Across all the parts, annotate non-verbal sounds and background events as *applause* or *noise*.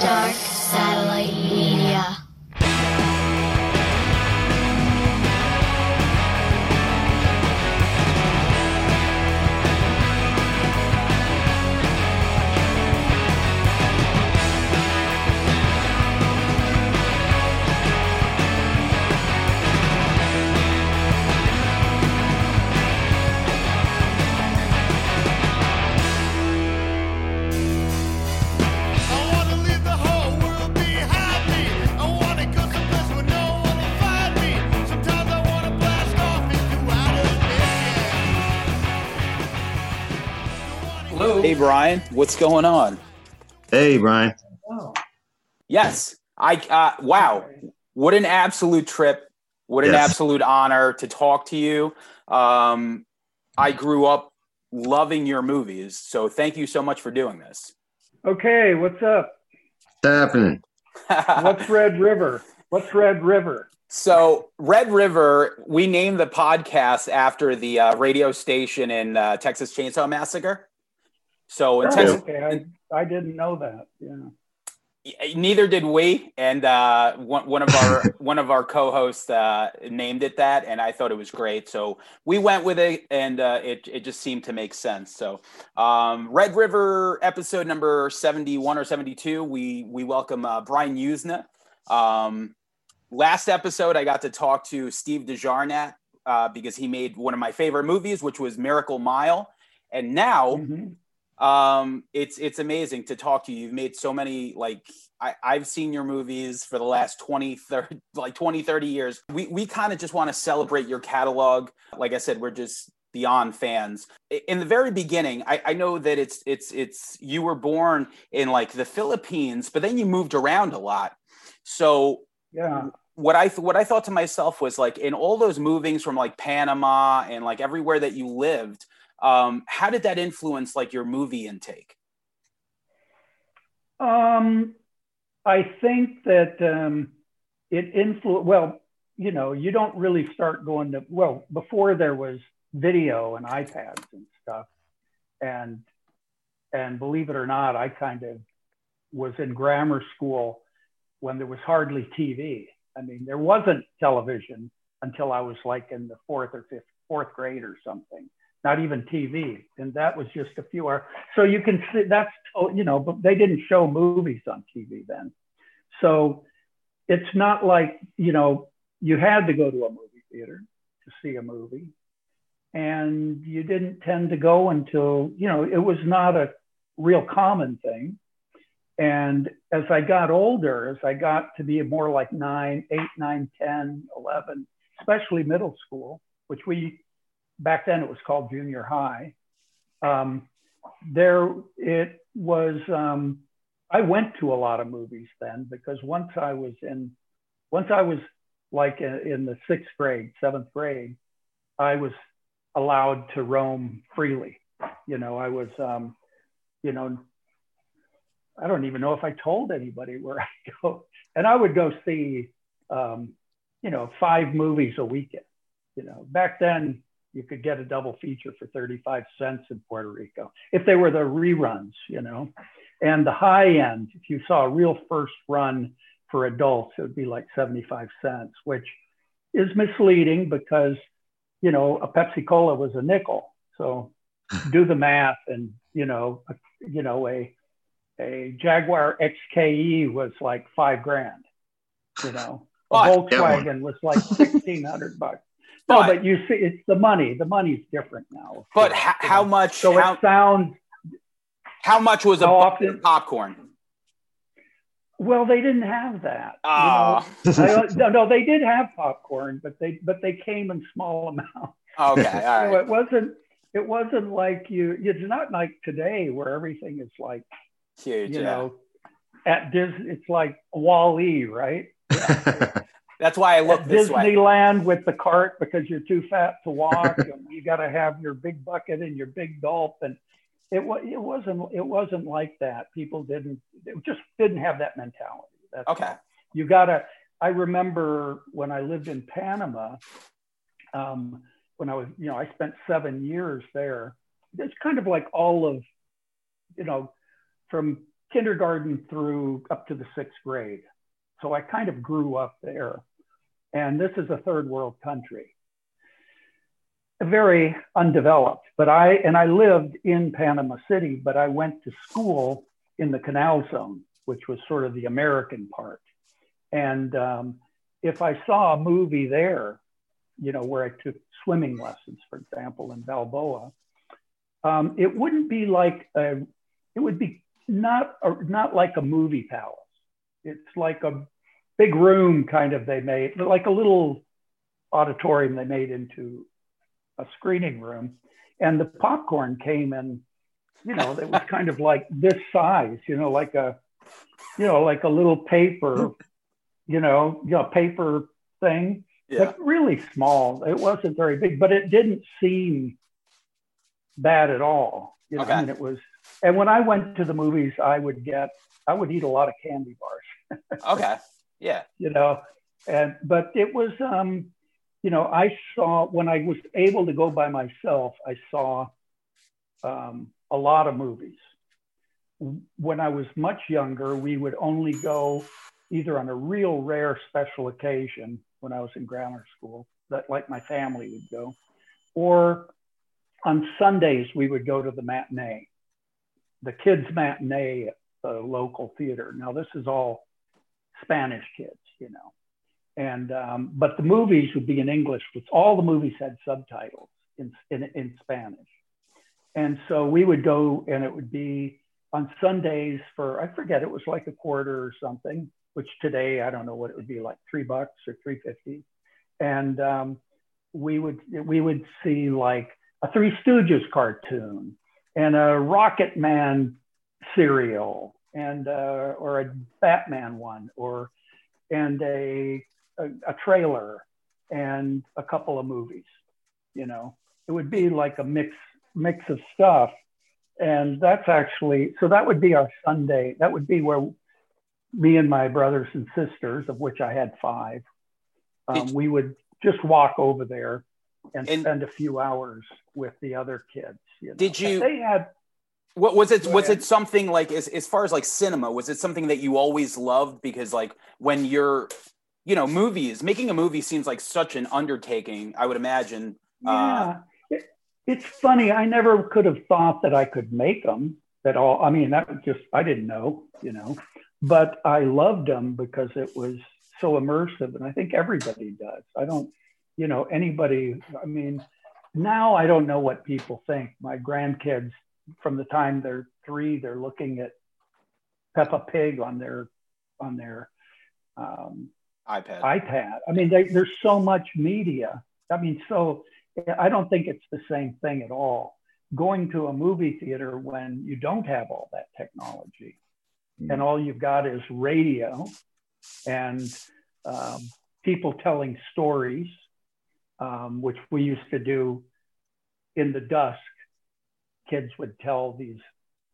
Dark Hello. Brian, what's going on? Hey, Brian. Yes, I uh, wow, what an absolute trip! What an Yes. absolute honor to talk to you. Um, I grew up loving your movies, so thank you so much for doing this. Okay, what's up? What's *laughs* happening? What's Red River? What's Red River? so Red River, we named the podcast after the uh, radio station in uh, Texas Chainsaw Massacre. So in Texas, okay, I, I didn't know that. Yeah. neither did we and uh, one, one of our *laughs* one of our co-hosts uh, named it that and i thought it was great so we went with it and uh, it, it just seemed to make sense so um, red river episode number 71 or 72 we we welcome uh, brian Yuzna um, last episode i got to talk to steve De Jarnatt uh, because he made one of my favorite movies which was miracle mile and now Mhm. Um it's it's amazing to talk to you. You've made so many like I, i've seen your movies for the last 20 30 like 20 30 years. We we kind of just want to celebrate your catalog. Like i said we're just beyond fans. In the very beginning I, I know that it's it's it's you were born in like the philippines but then you moved around a lot. So Yeah. what I what I thought to myself was like in all those movings from like Panama and like everywhere that you lived, um, how did that influence like your movie intake? Um, I think that um, it influ. Well, you know, you don't really start going to. Well, before there was video and iPads and stuff, and and believe it or not, I kind of was in grammar school when there was hardly TV. I mean, there wasn't television until I was like in the fourth or fifth, fourth grade or something. Not even TV, and that was just a few hours. So you can see that's oh, you know, but they didn't show movies on TV then. So it's not like you know you had to go to a movie theater to see a movie, and you didn't tend to go until you know it was not a real common thing. And as I got older, as I got to be more like nine, eight, nine, 10, 11, especially middle school, which we, back then it was called junior high, um, there it was, um, I went to a lot of movies then because once I was in, once I was like in, the sixth grade, seventh grade, I was allowed to roam freely. You know, I was, um, you know, I don't even know if I told anybody where I *laughs* go. And I would go see, um, you know, five movies a weekend. You know, back then you could get a double feature for 35 cents in Puerto Rico if they were the reruns, you know. And the high end, if you saw a real first run for adults, it would be like 75 cents, which is misleading because, you know, a Pepsi Cola was a nickel. So *laughs* do the math and, you know, a, you know, a, a Jaguar XKE was like five grand, you know, a But- Volkswagen was like 1600 bucks. No, But- but you see, it's the money. The money's different now. But course, how, you how much? So how, it sounds how much was a how bucket often- popcorn? well. They didn't have that. you Oh, know. *laughs* I no, no, they did have popcorn, but they but they came in small *laughs* amounts. okay, So it wasn't it wasn't like you. It's not like today where everything is like Huge. you yeah. know at Disney. It's like Wall-E, right? *laughs* That's why I look At this way. Disneyland with the cart because you're too fat to walk, *laughs* and you got to have your big bucket and your big gulp, and it was it wasn't it wasn't like that. People didn't just didn't have that mentality. That's Okay. all. You gotta. I remember when I lived in Panama, um, when I was you know I spent seven years there. It's kind of like all of, you know, from kindergarten through up to the sixth grade. So I kind of grew up there. And this is a third world country, very undeveloped. But I, and I lived in Panama City, but I went to school in the Canal Zone, which was sort of the American part. And um, if I saw a movie there, you know, where I took swimming lessons, for example, in Balboa, um, it wouldn't be like a, it would be not a, not like a movie palace. It's like a big room kind of they made, like a little auditorium they made into a screening room, and the popcorn came in, you know, it was kind of like this size, you know, like a, you know, like a little paper, you know, you know, paper thing, Yeah. but really small. It wasn't very big, but it didn't seem bad at all. You know, Okay. I mean, it was. And when I went to the movies, I would get, I would eat a lot of candy bars *laughs* Okay. Yeah. you know and but it was um you know i saw when i was able to go by myself i saw um, a lot of movies when i was much younger we would only go either on a real rare special occasion when i was in grammar school that like my family would go or on sundays we would go to the matinee the kids matinee at the local theater now this is all Spanish kids, you know. And um, but the movies would be in English, which all the movies had subtitles in, in in Spanish. And so we would go, and it would be on Sundays for I forget it was like a quarter or something, which today I don't know what it would be like three bucks or three fifty. And um, we would we would see like a Three Stooges cartoon and a Rocket Man serial and uh, or a Batman one or and a, a a trailer and a couple of movies. You know, it would be like a mix mix of stuff, and that's actually so that would be our Sunday. That would be where me and my brothers and sisters, of which I had five, um, we would just walk over there and, And- spend a few hours with the other kids. You know? Did you- They had What was it? Was it something like as as far as like cinema? Was it something that you always loved? Because like when you're, you know, movies, making a movie seems like such an undertaking. I would imagine. Uh, Yeah. It, it's funny. I never could have thought that I could make them at all. I mean, that was just, I didn't know, you know, but I loved them because it was so immersive. And I think everybody does. I don't, you know, anybody, I mean, now I don't know what people think. My grandkids, from the time they're three, they're looking at Peppa Pig on their, on their, um, iPad. iPad. I mean, they, there's so much media. I mean, so I don't think it's the same thing at all. Going to a movie theater when you don't have all that technology and all you've got is radio and um, people telling stories, um, which we used to do in the dusk. Kids would tell these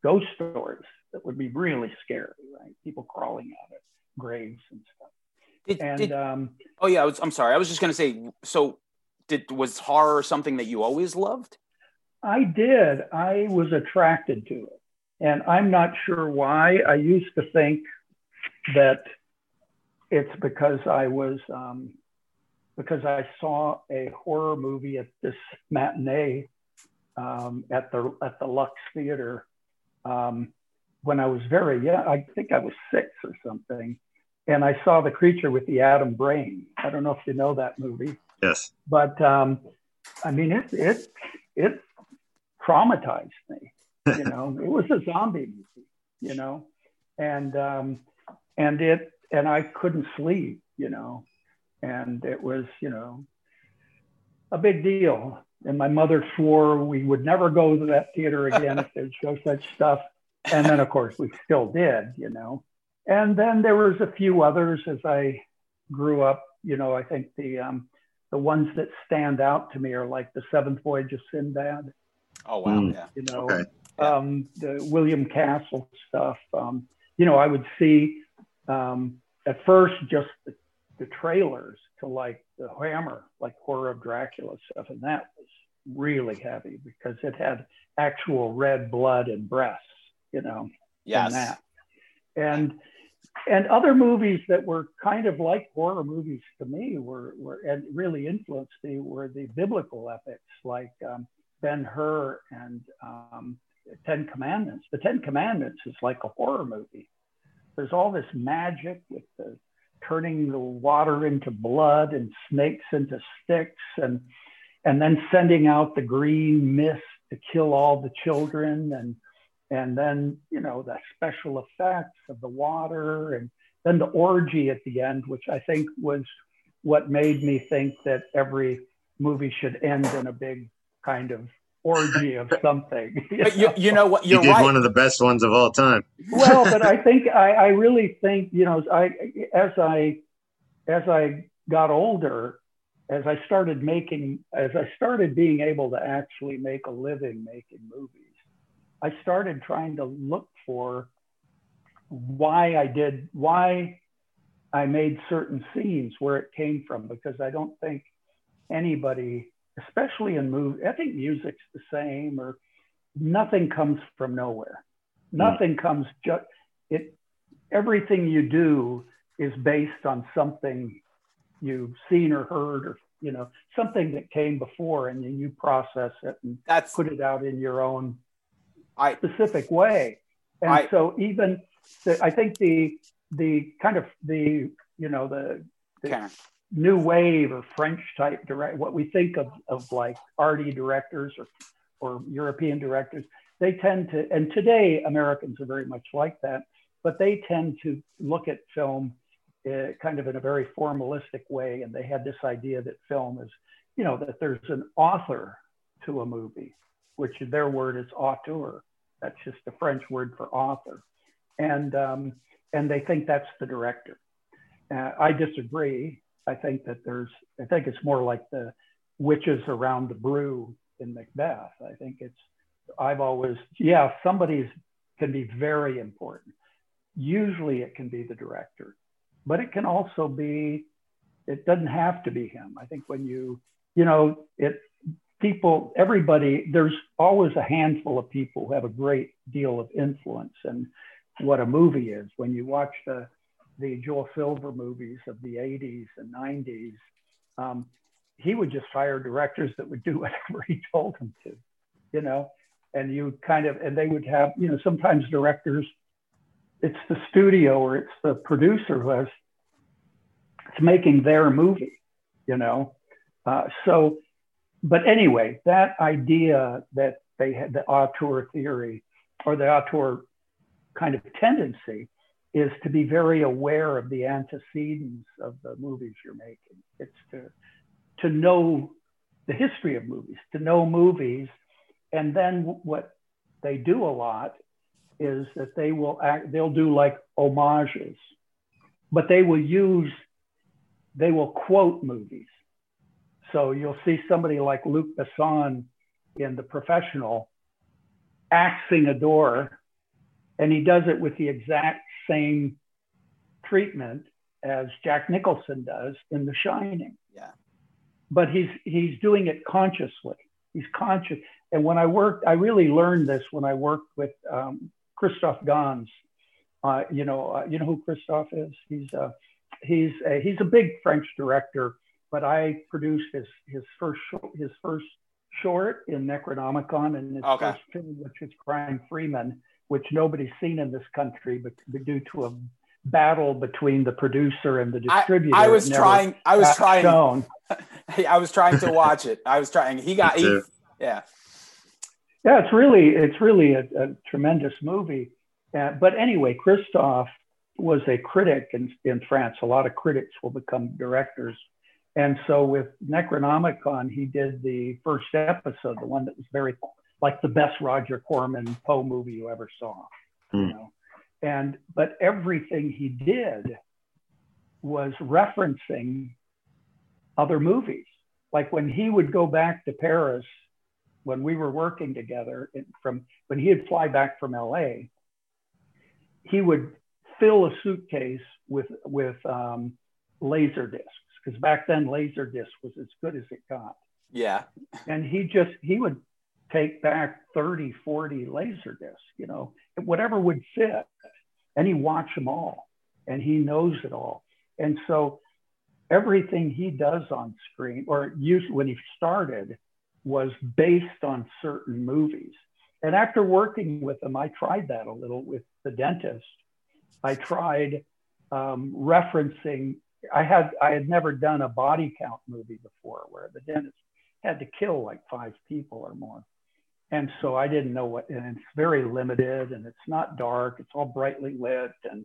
ghost stories that would be really scary, right? People crawling out of graves and stuff. Did, And did- um, oh yeah, I was, I'm sorry. I was just gonna say. So, did was horror something that you always loved? I did. I was attracted to it. And I'm not sure why. I used to think that it's because I was, um, because I saw a horror movie at this matinee um, at the at the Lux Theater um, when I was very young. I think I was six or something, and I saw the creature with the atom brain. I don't know if you know that movie Yes. but um, I mean, it it it traumatized me. You *laughs* know, it was a zombie movie. You know, and um, and it and I couldn't sleep. You know, and it was you know a big deal. And my mother swore we would never go to that theater again if they'd show such stuff. And then, of course, we still did. You know, and then there was a few others as I grew up. You know, I think the um, the ones that stand out to me are like the Seventh Voyage of Sinbad, Oh wow, Mm. yeah. you know, Okay. um, the William Castle stuff. Um, you know, I would see um, at first just the, the trailers to like the Hammer, like Horror of Dracula stuff, and that was really heavy because it had actual red blood and breasts, you know, Yes. that. and and other movies that were kind of like horror movies to me were were and really influenced me were the biblical epics like um, Ben Hur and um, Ten Commandments. The Ten Commandments is like a horror movie. There's all this magic with the turning the water into blood and snakes into sticks and and then sending out the green mist to kill all the children and and then you know the special effects of the water and then the orgy at the end which i think was what made me think that every movie should end in a big kind of orgy of *laughs* something *laughs* you But you, know? you know what? You You're did right. one of the best ones of all time. well, but I *laughs* think I, I really think you know I as I as I got older, as I started making as I started being able to actually make a living making movies, I started trying to look for why I did why I made certain scenes where it came from because I don't think anybody, especially in movie, I think music's the same or nothing comes from nowhere. Hmm. Nothing comes just it. Everything you do is based on something you've seen or heard or you know something that came before and then you process it and That's put it out in your own I specific way. And I- so even the, I think the the kind of the you know the, the Karen. new wave or French type direct what we think of of like arty directors or or European directors they tend to and today Americans are very much like that but they tend to look at film uh, kind of in a very formalistic way and they had this idea that film is you know that there's an author to a movie which their word is auteur that's just a French word for author and um, and they think that's the director uh, I disagree. I think that there's, I think it's more like the witches around the brew in Macbeth. I think it's, I've always, yeah, somebody's can be very important. Usually it can be the director, but it can also be, it doesn't have to be him. I think when you, you know, it, people, everybody, there's always a handful of people who have a great deal of influence in what a movie is. When you watch the, the Joel Silver movies of the 80s and 90s, um, he would just hire directors that would do *laughs* whatever he told them to, you know, and you kind of, and they would have, you know, sometimes directors, it's the studio or it's the producer who has, it's making their movie, you know. Uh, so, but anyway, that idea that they had the auteur theory or the auteur kind of tendency is to be very aware of the antecedents of the movies you're making. It's to to know the history of movies, to know movies, and then what they do a lot is that they will act, they'll do like homages, but they will use they will quote movies. So you'll see somebody like Luc Besson in The Professional axing a door, and he does it with the exact same treatment as Jack Nicholson does in The Shining. Yeah. But he's he's doing it consciously. He's conscious. And when I worked, I really learned this when I worked with um, Christophe Gans. Uh, you know, uh, you know who Christophe is. He's uh, he's a, he's a big French director. But I produced his his first short, his first short in Necronomicon and his Okay. first film, which is Crying Freeman, which nobody's seen in this country, but due to a battle between the producer and the distributor. I was trying. I was trying. *laughs* I was trying to watch it. I was trying. He got. He, yeah. Yeah, it's really it's really a, a tremendous movie. Uh, but anyway, Christophe was a critic in, in France. A lot of critics will become directors. And so with Necronomicon, he did the first episode, the one that was very like the best Roger Corman Poe movie you ever saw. You Hmm. know? And but everything he did was referencing other movies. Like when he would go back to Paris when we were working together from when he'd fly back from LA, he would fill a suitcase with with um, laser discs because back then laser disc was as good as it got, Yeah. and he just he would take back 30, 40 laser discs, you know, whatever would fit. and he watched them all and he knows it all. And so everything he does on screen, or usually when he started, was based on certain movies. And after working with them, I tried that a little with the dentist. I tried um, referencing. I had I had never done a body count movie before, where the dentist had to kill like five people or more, and so I didn't know what. And it's very limited, and it's not dark. It's all brightly lit, and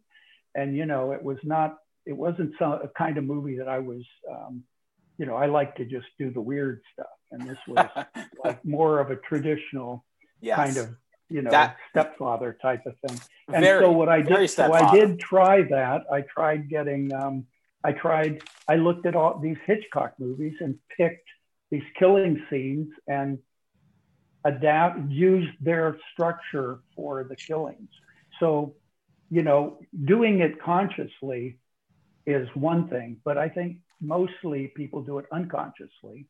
and you know it was not. It wasn't some a kind of movie that I was. Um, you know, I like to just do the weird stuff, and this was *laughs* like more of a traditional yes. kind of you know That- stepfather type of thing. And Very- so what I did, so I did try that. I tried getting, um, I tried, I looked at all these Hitchcock movies and picked these killing scenes and adapt, used their structure for the killings. So, you know, doing it consciously is one thing, but I think mostly people do it unconsciously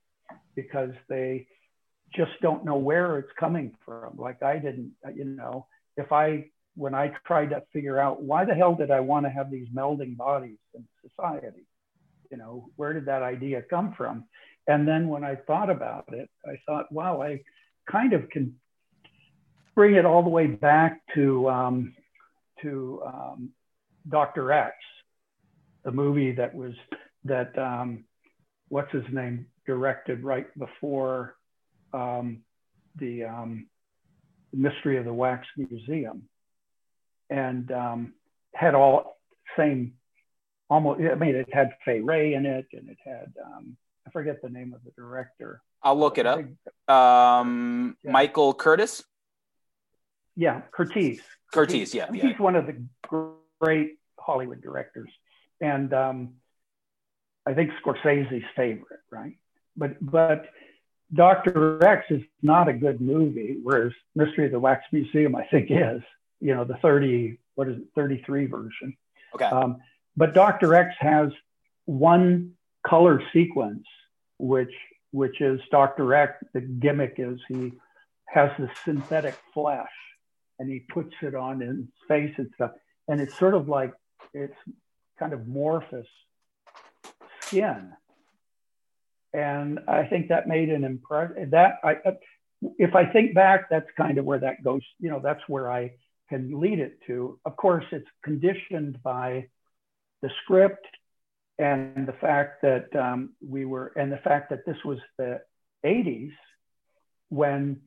because they just don't know where it's coming from. Like I didn't, you know, if I, when I tried to figure out why the hell did I want to have these melding bodies in society? You know, where did that idea come from? And then when I thought about it, I thought, wow, I kind of can bring it all the way back to um, to um, Dr. X, the movie that was that um, what's his name directed right before um, the um, Mystery of the Wax Museum, and um, had all same almost. I mean, it had Fay Wray in it, and it had um, I forget the name of the director. I'll look it up. Um, Yeah. Michael Curtiz. Yeah, Curtiz. Curtiz, yeah, He's yeah. one of the great Hollywood directors, and um, I think Scorsese's favorite, right? But but Doctor X is not a good movie, whereas Mystery of the Wax Museum, I think, is. You know, the thirty what is it, thirty three version. Okay. Um, but Doctor X has one color sequence, which which is Doctor X. The gimmick is he has this synthetic flesh, and he puts it on his face and stuff, and it's sort of like it's kind of morphous skin. And I think that made an impression. That I, if I think back, that's kind of where that goes. You know, that's where I can lead it to. Of course, it's conditioned by the script and the fact that um, we were, and the fact that this was the 80s when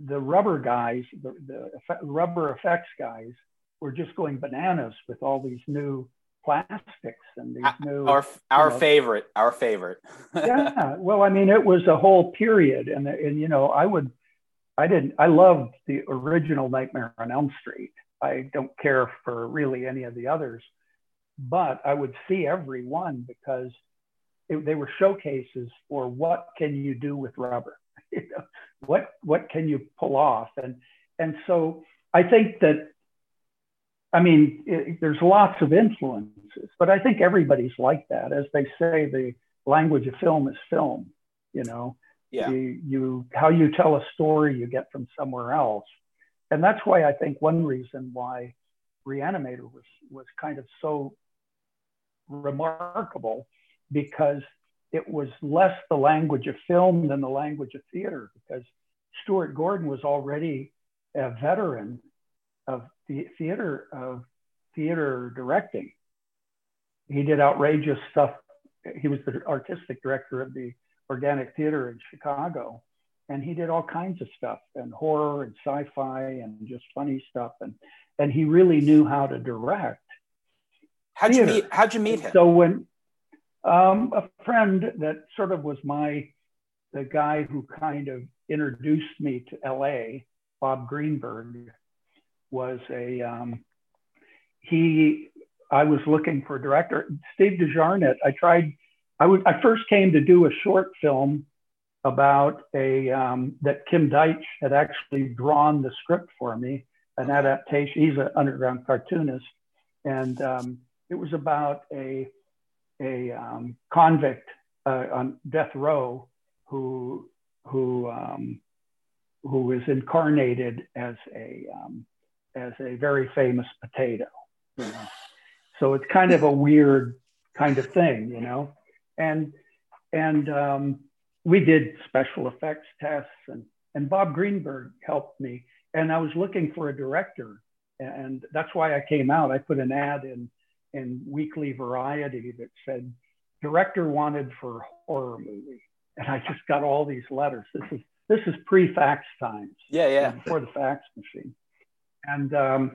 the rubber guys, the, the rubber effects guys, were just going bananas with all these new plastics and these new. Our our know. favorite. Our favorite. *laughs* yeah, well, I mean, it was a whole period, and and you know, I would, I didn't, I loved the original Nightmare on Elm Street. I don't care for really any of the others, but I would see every one because it, they were showcases for what can you do with rubber, *laughs* you know, what what can you pull off, and and so I think that. I mean, it, there's lots of influences, but I think everybody's like that. As they say, the language of film is film. You know, yeah. you, you how you tell a story you get from somewhere else, and that's why I think one reason why Reanimator was was kind of so remarkable because it was less the language of film than the language of theater because Stuart Gordon was already a veteran of the theater of theater directing. He did outrageous stuff. He was the artistic director of the Organic Theater in Chicago, and he did all kinds of stuff and horror and sci-fi and just funny stuff. And and he really knew how to direct. How'd you meet? How'd you meet him? So when um, a friend that sort of was my the guy who kind of introduced me to LA, Bob Greenberg, was a um, he. I was looking for a director. Steve De Jarnatt. I tried. I would. I first came to do a short film about a um, that Kim Deitch had actually drawn the script for me, an adaptation. He's an underground cartoonist, and um, it was about a a um, convict uh, on death row who who um, who was incarnated as a um, as a very famous potato, You know? So it's kind of a weird kind of thing, you know. And and um, we did special effects tests, and and Bob Greenberg helped me. And I was looking for a director, and that's why I came out. I put an ad in in Weekly Variety that said director wanted for horror movie, and I just got all these letters. This is this is pre-fax times Yeah, yeah. before the fax machine. And um,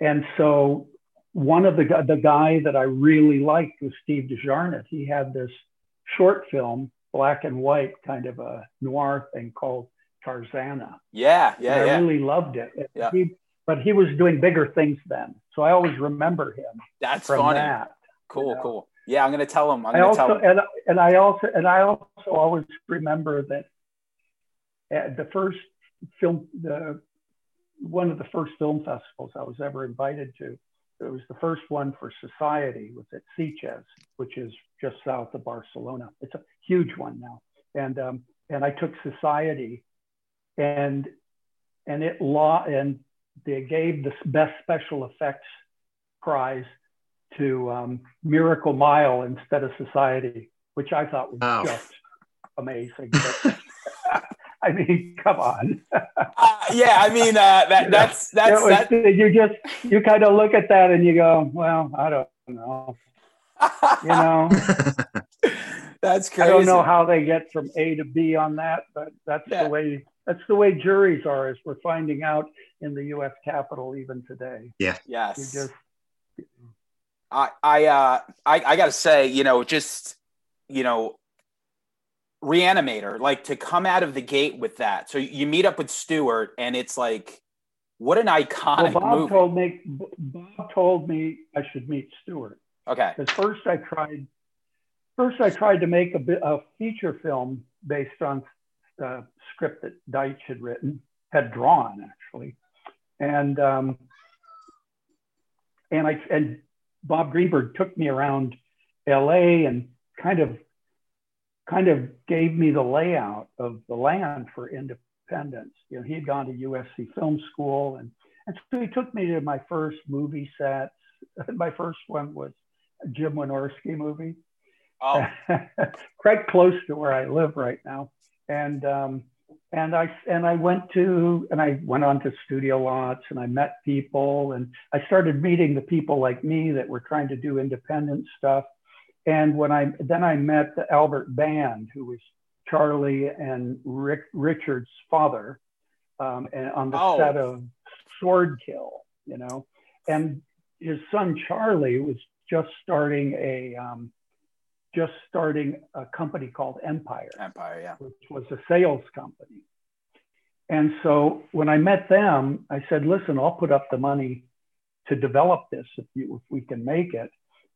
and so one of the the guy that I really liked was Steve De Jarnatt. He had this short film, black and white, kind of a noir thing called Tarzana. Yeah, And yeah, I yeah. really loved it. Yeah. He, but he was doing bigger things then, so I always remember him That's funny. that. Cool, know. cool. Yeah, I'm gonna tell him. I'm I gonna tell also him. and, and I also and I also always remember that at the first film the one of the first film festivals I was ever invited to. It was the first one for Society was at Sitges, which is just south of Barcelona. It's a huge one now, and um, and I took Society, and and it law and they gave the best special effects prize to um, Miracle Mile instead of Society, which I thought was Wow. just amazing. But, *laughs* I mean, come on. Uh, yeah, I mean uh, that *laughs* that's that's was- that. you just you kind of look at that and you go, well, I don't know. You know, *laughs* that's crazy. I don't know how they get from A to B on that, but that's Yeah. the way that's the way juries are, as we're finding out in the U.S. Capitol even today. You Yes. just I I uh I, I gotta say, you know, just you know, reanimator, like to come out of the gate with that. So you meet up with Stuart and it's like what an well, iconic Bob movie. told me Bob told me I should meet Stuart. okay. Because first I tried, first I tried to make a, bit, a feature film based on a script that Deitch had written, had drawn actually, and um, and I and Bob Greenberg took me around L.A. and kind of kind of gave me the layout of the land for Independence. You know, he had gone to USC Film School, and and so he took me to my first movie sets. *laughs* My first one was a Jim Wynorski movie, Oh, *laughs* quite close to where I live right now. And um, and I and I went to and I went on to studio lots and I met people and I started meeting the people like me that were trying to do independent stuff. And when I then I met the Albert Band, who was Charlie and Rick Richard's father, um, and on the Oh. set of Sword Kill, you know, and his son Charlie was just starting a um, just starting a company called Empire, Empire, yeah. which was a sales company. And so when I met them, I said, "Listen, I'll put up the money to develop this if, you, if we can make it."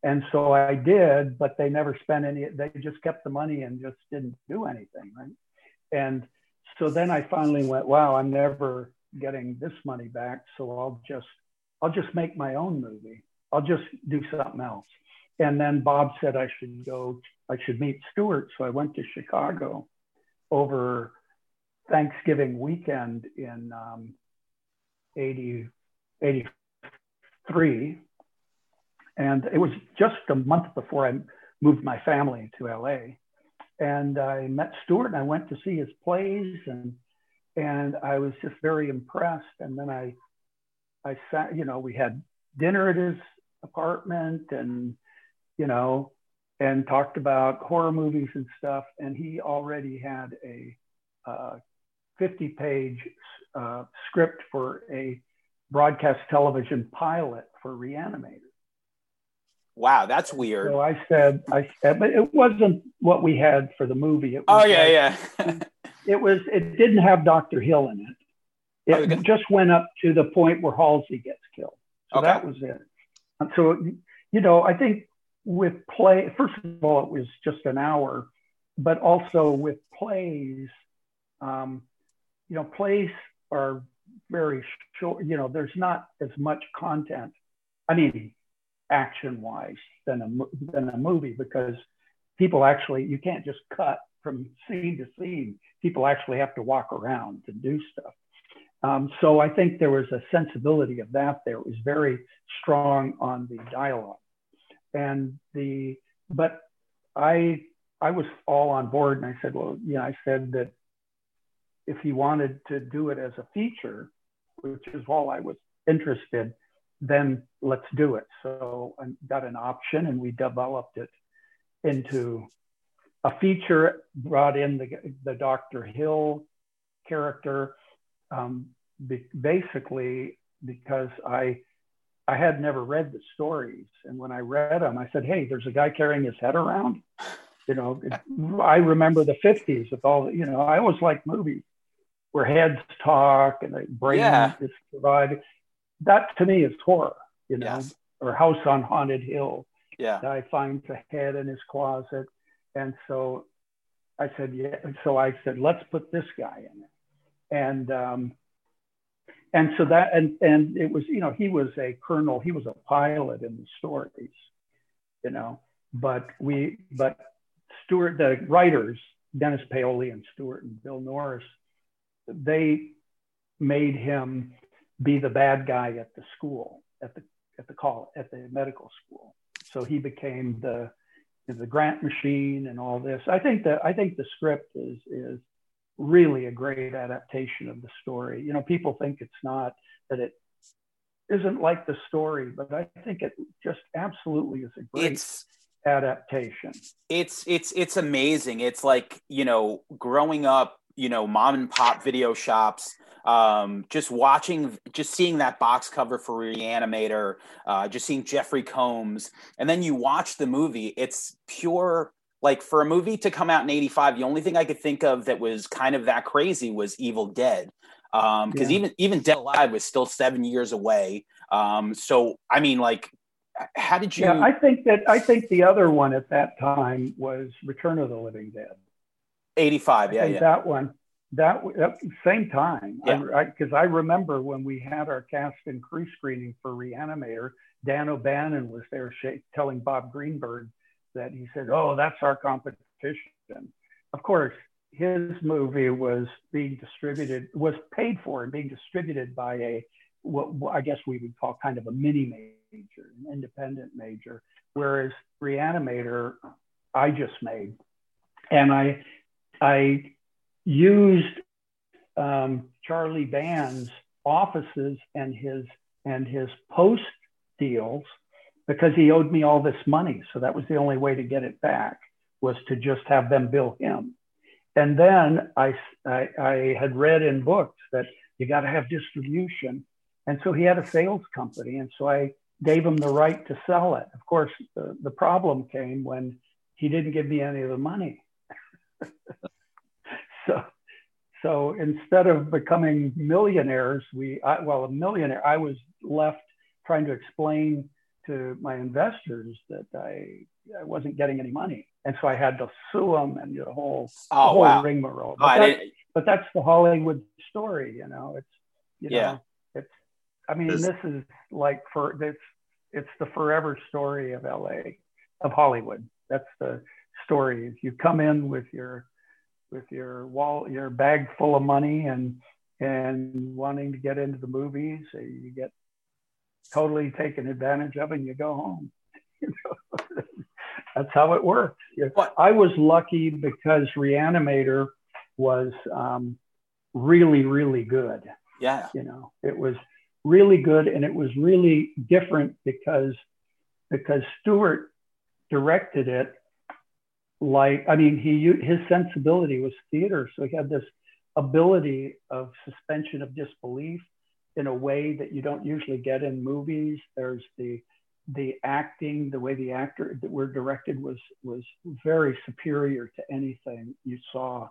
And so I did, but they never spent any. They just kept the money and just didn't do anything, right? And so then I finally went, "Wow, I'm never getting this money back, so I'll just I'll just make my own movie. I'll just do something else." And then Bob said I should go, I should meet Stuart. So I went to Chicago over Thanksgiving weekend in um, 80, 83. And it was just a month before I moved my family to LA. And I met Stuart and I went to see his plays and and I was just very impressed. And then I I sat, you know, we had dinner at his apartment and you know, and talked about horror movies and stuff. And he already had a uh, 50 page uh, script for a broadcast television pilot for Reanimator. Wow, that's weird. So I said, I said, but it wasn't what we had for the movie. It was Oh yeah, like- yeah. *laughs* It was, it didn't have Dr. Hill in it. It Okay. just went up to the point where Halsey gets killed. So Okay. that was it. And so, you know, I think with play, first of all, it was just an hour, but also with plays, um, you know, plays are very short, you know, there's not as much content. I mean, action wise than a, than a movie because people actually, you can't just cut from scene to scene. People actually have to walk around to do stuff. Um, so I think there was a sensibility of that there. It was very strong on the dialogue, and the but I I was all on board, and I said, well, yeah, I said that if he wanted to do it as a feature, which is all I was interested, then let's do it. So I got an option, and we developed it into a feature. Brought in the the Doctor Hill character, um, be, basically because I I had never read the stories, and when I read them, I said, "Hey, there's a guy carrying his head around." You know, I remember the '50s with all. You know, I always like movies where heads talk and the brain Yeah. is provided. That to me is horror. You know, Yes. or House on Haunted Hill Yeah. guy finds a head in his closet. And so I said, yeah. And so I said, let's put this guy in it. And, um, and so that, and, and it was, you know, he was a colonel, he was a pilot in the stories, you know, but we, but Stuart, the writers, Dennis Paoli and Stuart and Bill Norris, they made him be the bad guy at the school, at the, at the call, at the medical school so he became the the grant machine and all this. I think that I think the script is is really a great adaptation of the story. You know, people think it's not that it isn't like the story, but I think it just absolutely is a great It's adaptation. it's it's it's amazing. It's like you know, growing up, you know, mom and pop video shops. Um, just watching, just seeing that box cover for Reanimator, uh, just seeing Jeffrey Combs, and then you watch the movie. It's pure like for a movie to come out in '85. The only thing I could think of that was kind of that crazy was Evil Dead, because Yeah. even even Dead Alive was still seven years away. Um, so I mean, like, how did you? Yeah, I think that I think the other one at that time was Return of the Living Dead. 85, yeah, yeah. that one, that that same time, Yeah. because I, 'cause I remember when we had our cast and crew screening for Reanimator, Dan O'Bannon was there sh- telling Bob Greenberg that he said, "Oh, that's our competition." Of course, his movie was being distributed, was paid for and being distributed by a what what I guess we would call kind of a mini major, an independent major, whereas Reanimator, I just made, and I I used um, Charlie Band's offices and his and his post deals because he owed me all this money. So that was the only way to get it back was to just have them bill him. And then I, I, I had read in books that you got to have distribution. And so he had a sales company. And so I gave him the right to sell it. Of course, the, the problem came when he didn't give me any of the money. *laughs* so so instead of becoming millionaires, we I, well a millionaire, I was left trying to explain to my investors that I, I wasn't getting any money, and so I had to sue them and the whole the Oh whole wow! rigmarole. Oh, But, I that- but that's the Hollywood story, you know. It's you know, Yeah. it's I mean This- this is like for it's it's the forever story of LA of Hollywood. That's the story. Is you come in with your with your wall your bag full of money and and wanting to get into the movies, you get totally taken advantage of and you go home. *laughs* You know? *laughs* That's how it works. I was lucky because Reanimator was um, really, really good. yeah, You know, it was really good and it was really different because because Stuart directed it like I mean he his sensibility was theater, so he had this ability of suspension of disbelief in a way that you don't usually get in movies. There's the the acting, the way the actor that were directed was was very superior to anything you saw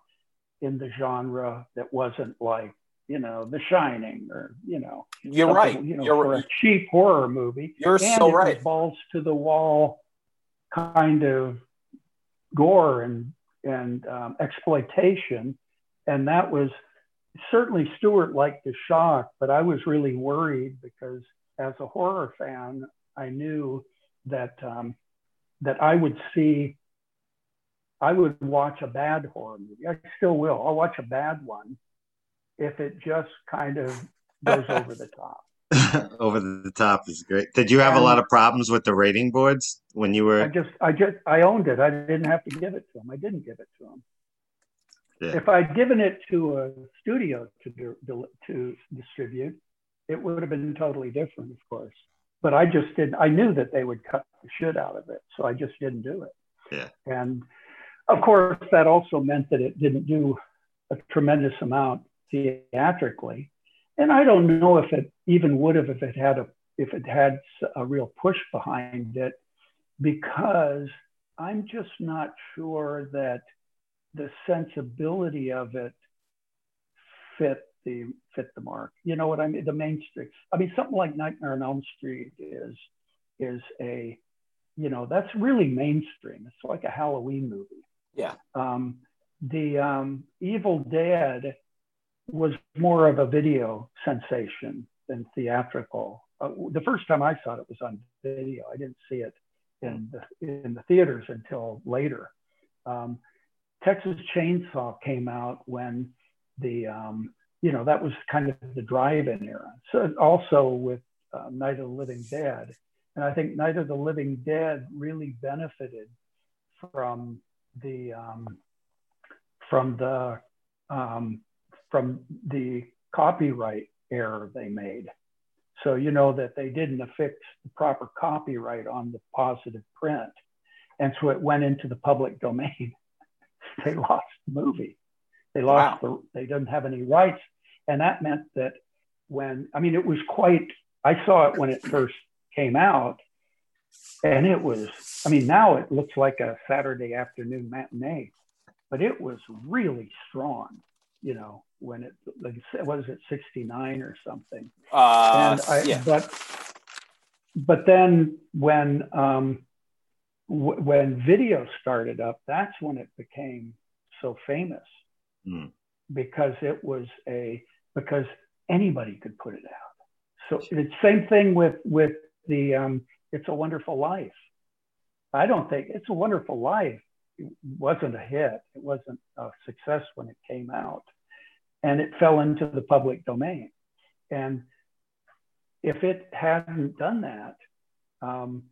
in the genre that wasn't like you know The Shining or you know you're right. You know, you're for a cheap horror movie. You're and so right. balls to the wall kind of gore and and um, exploitation, and that was certainly Stuart liked the shock, but I was really worried because as a horror fan, I knew that um, that I would see. I would watch a bad horror movie. I still will. I'll watch a bad one if it just kind of goes *laughs* over the top. *laughs* Over the top is great. Did you have a lot of problems with the rating boards when you were? I just, I just, I owned it. I didn't have to give it to them. I didn't give it to them. Yeah. If I'd given it to a studio to do, to distribute, it would have been totally different, of course. But I just didn't. I knew that they would cut the shit out of it, so I just didn't do it. Yeah. And of course, that also meant that it didn't do a tremendous amount theatrically. And I don't know if it even would have if it had a if it had a real push behind it, because I'm just not sure that the sensibility of it fit the fit the mark. You know what I mean? The mainstream. I mean, something like Nightmare on Elm Street is is a you know that's really mainstream. It's like a Halloween movie. Yeah. Um, the um, Evil Dead was more of a video sensation than theatrical. Uh, the first time I saw it, it was on video. I didn't see it in the in the theaters until later. Um, Texas Chainsaw came out when the um, you know that was kind of the drive-in era. So also with uh, Night of the Living Dead, and I think Night of the Living Dead really benefited from the um, from the um, from the copyright error they made. So you know that they didn't affix the proper copyright on the positive print, and so it went into the public domain. *laughs* they lost the movie. They lost the. They didn't have any rights, and that meant that when I mean it was quite. I saw it when it first came out, and it was. I mean now it looks like a Saturday afternoon matinee, but it was really strong. You know when it like was it 69 or something Uh, and I, yeah. but but then when um, w- when video started up, that's when it became so famous Hmm. because it was a because anybody could put it out. So it's same thing with with the um, It's a Wonderful Life. I don't think It's a Wonderful Life it wasn't a hit. It wasn't a success when it came out, and it fell into the public domain. And if it hadn't done that, um,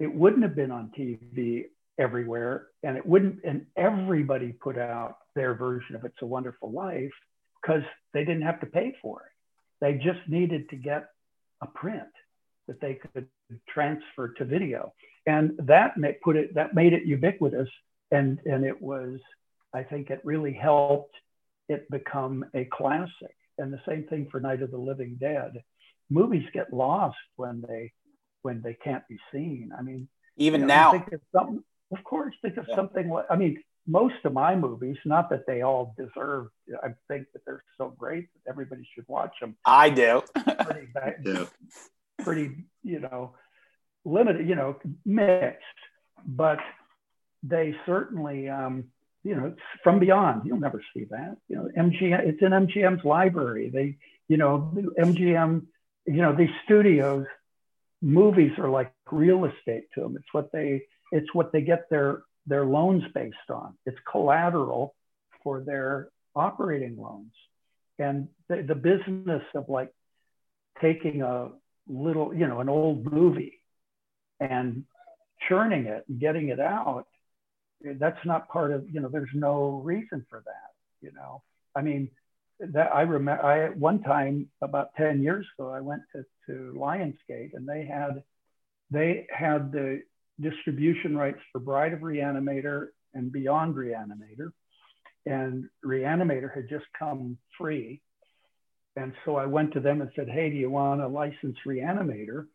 it wouldn't have been on TV everywhere, and it wouldn't. And everybody put out their version of "It's a Wonderful Life" because they didn't have to pay for it. They just needed to get a print that they could transfer to video, and that put it that made it ubiquitous. And and it was, I think, it really helped it become a classic. And the same thing for Night of the Living Dead. Movies get lost when they when they can't be seen. I mean, Even you know, now, think of something. Of course, think of Yeah. something like. I mean, most of my movies, not that they all deserve. I think that they're so great that everybody should watch them. I do. Pretty *laughs* bad, Yeah. pretty, you know, limited, you know, mixed, but they certainly, um, you know, from beyond. You'll never see that. You know, MGM. It's in MGM's library. They, you know, MGM. You know, these studios, movies are like real estate to them. It's what they. It's what they get their their loans based on. It's collateral for their operating loans, and the, the business of like taking a little, you know, an old movie and churning it and getting it out, that's not part of, you know, there's no reason for that, you know. I mean, that I remember I one time about 10 years ago, I went to, to Lionsgate and they had they had the distribution rights for Bride of Reanimator and Beyond Reanimator. And Reanimator had just come free. And so I went to them and said, Hey, do you want a license Reanimator?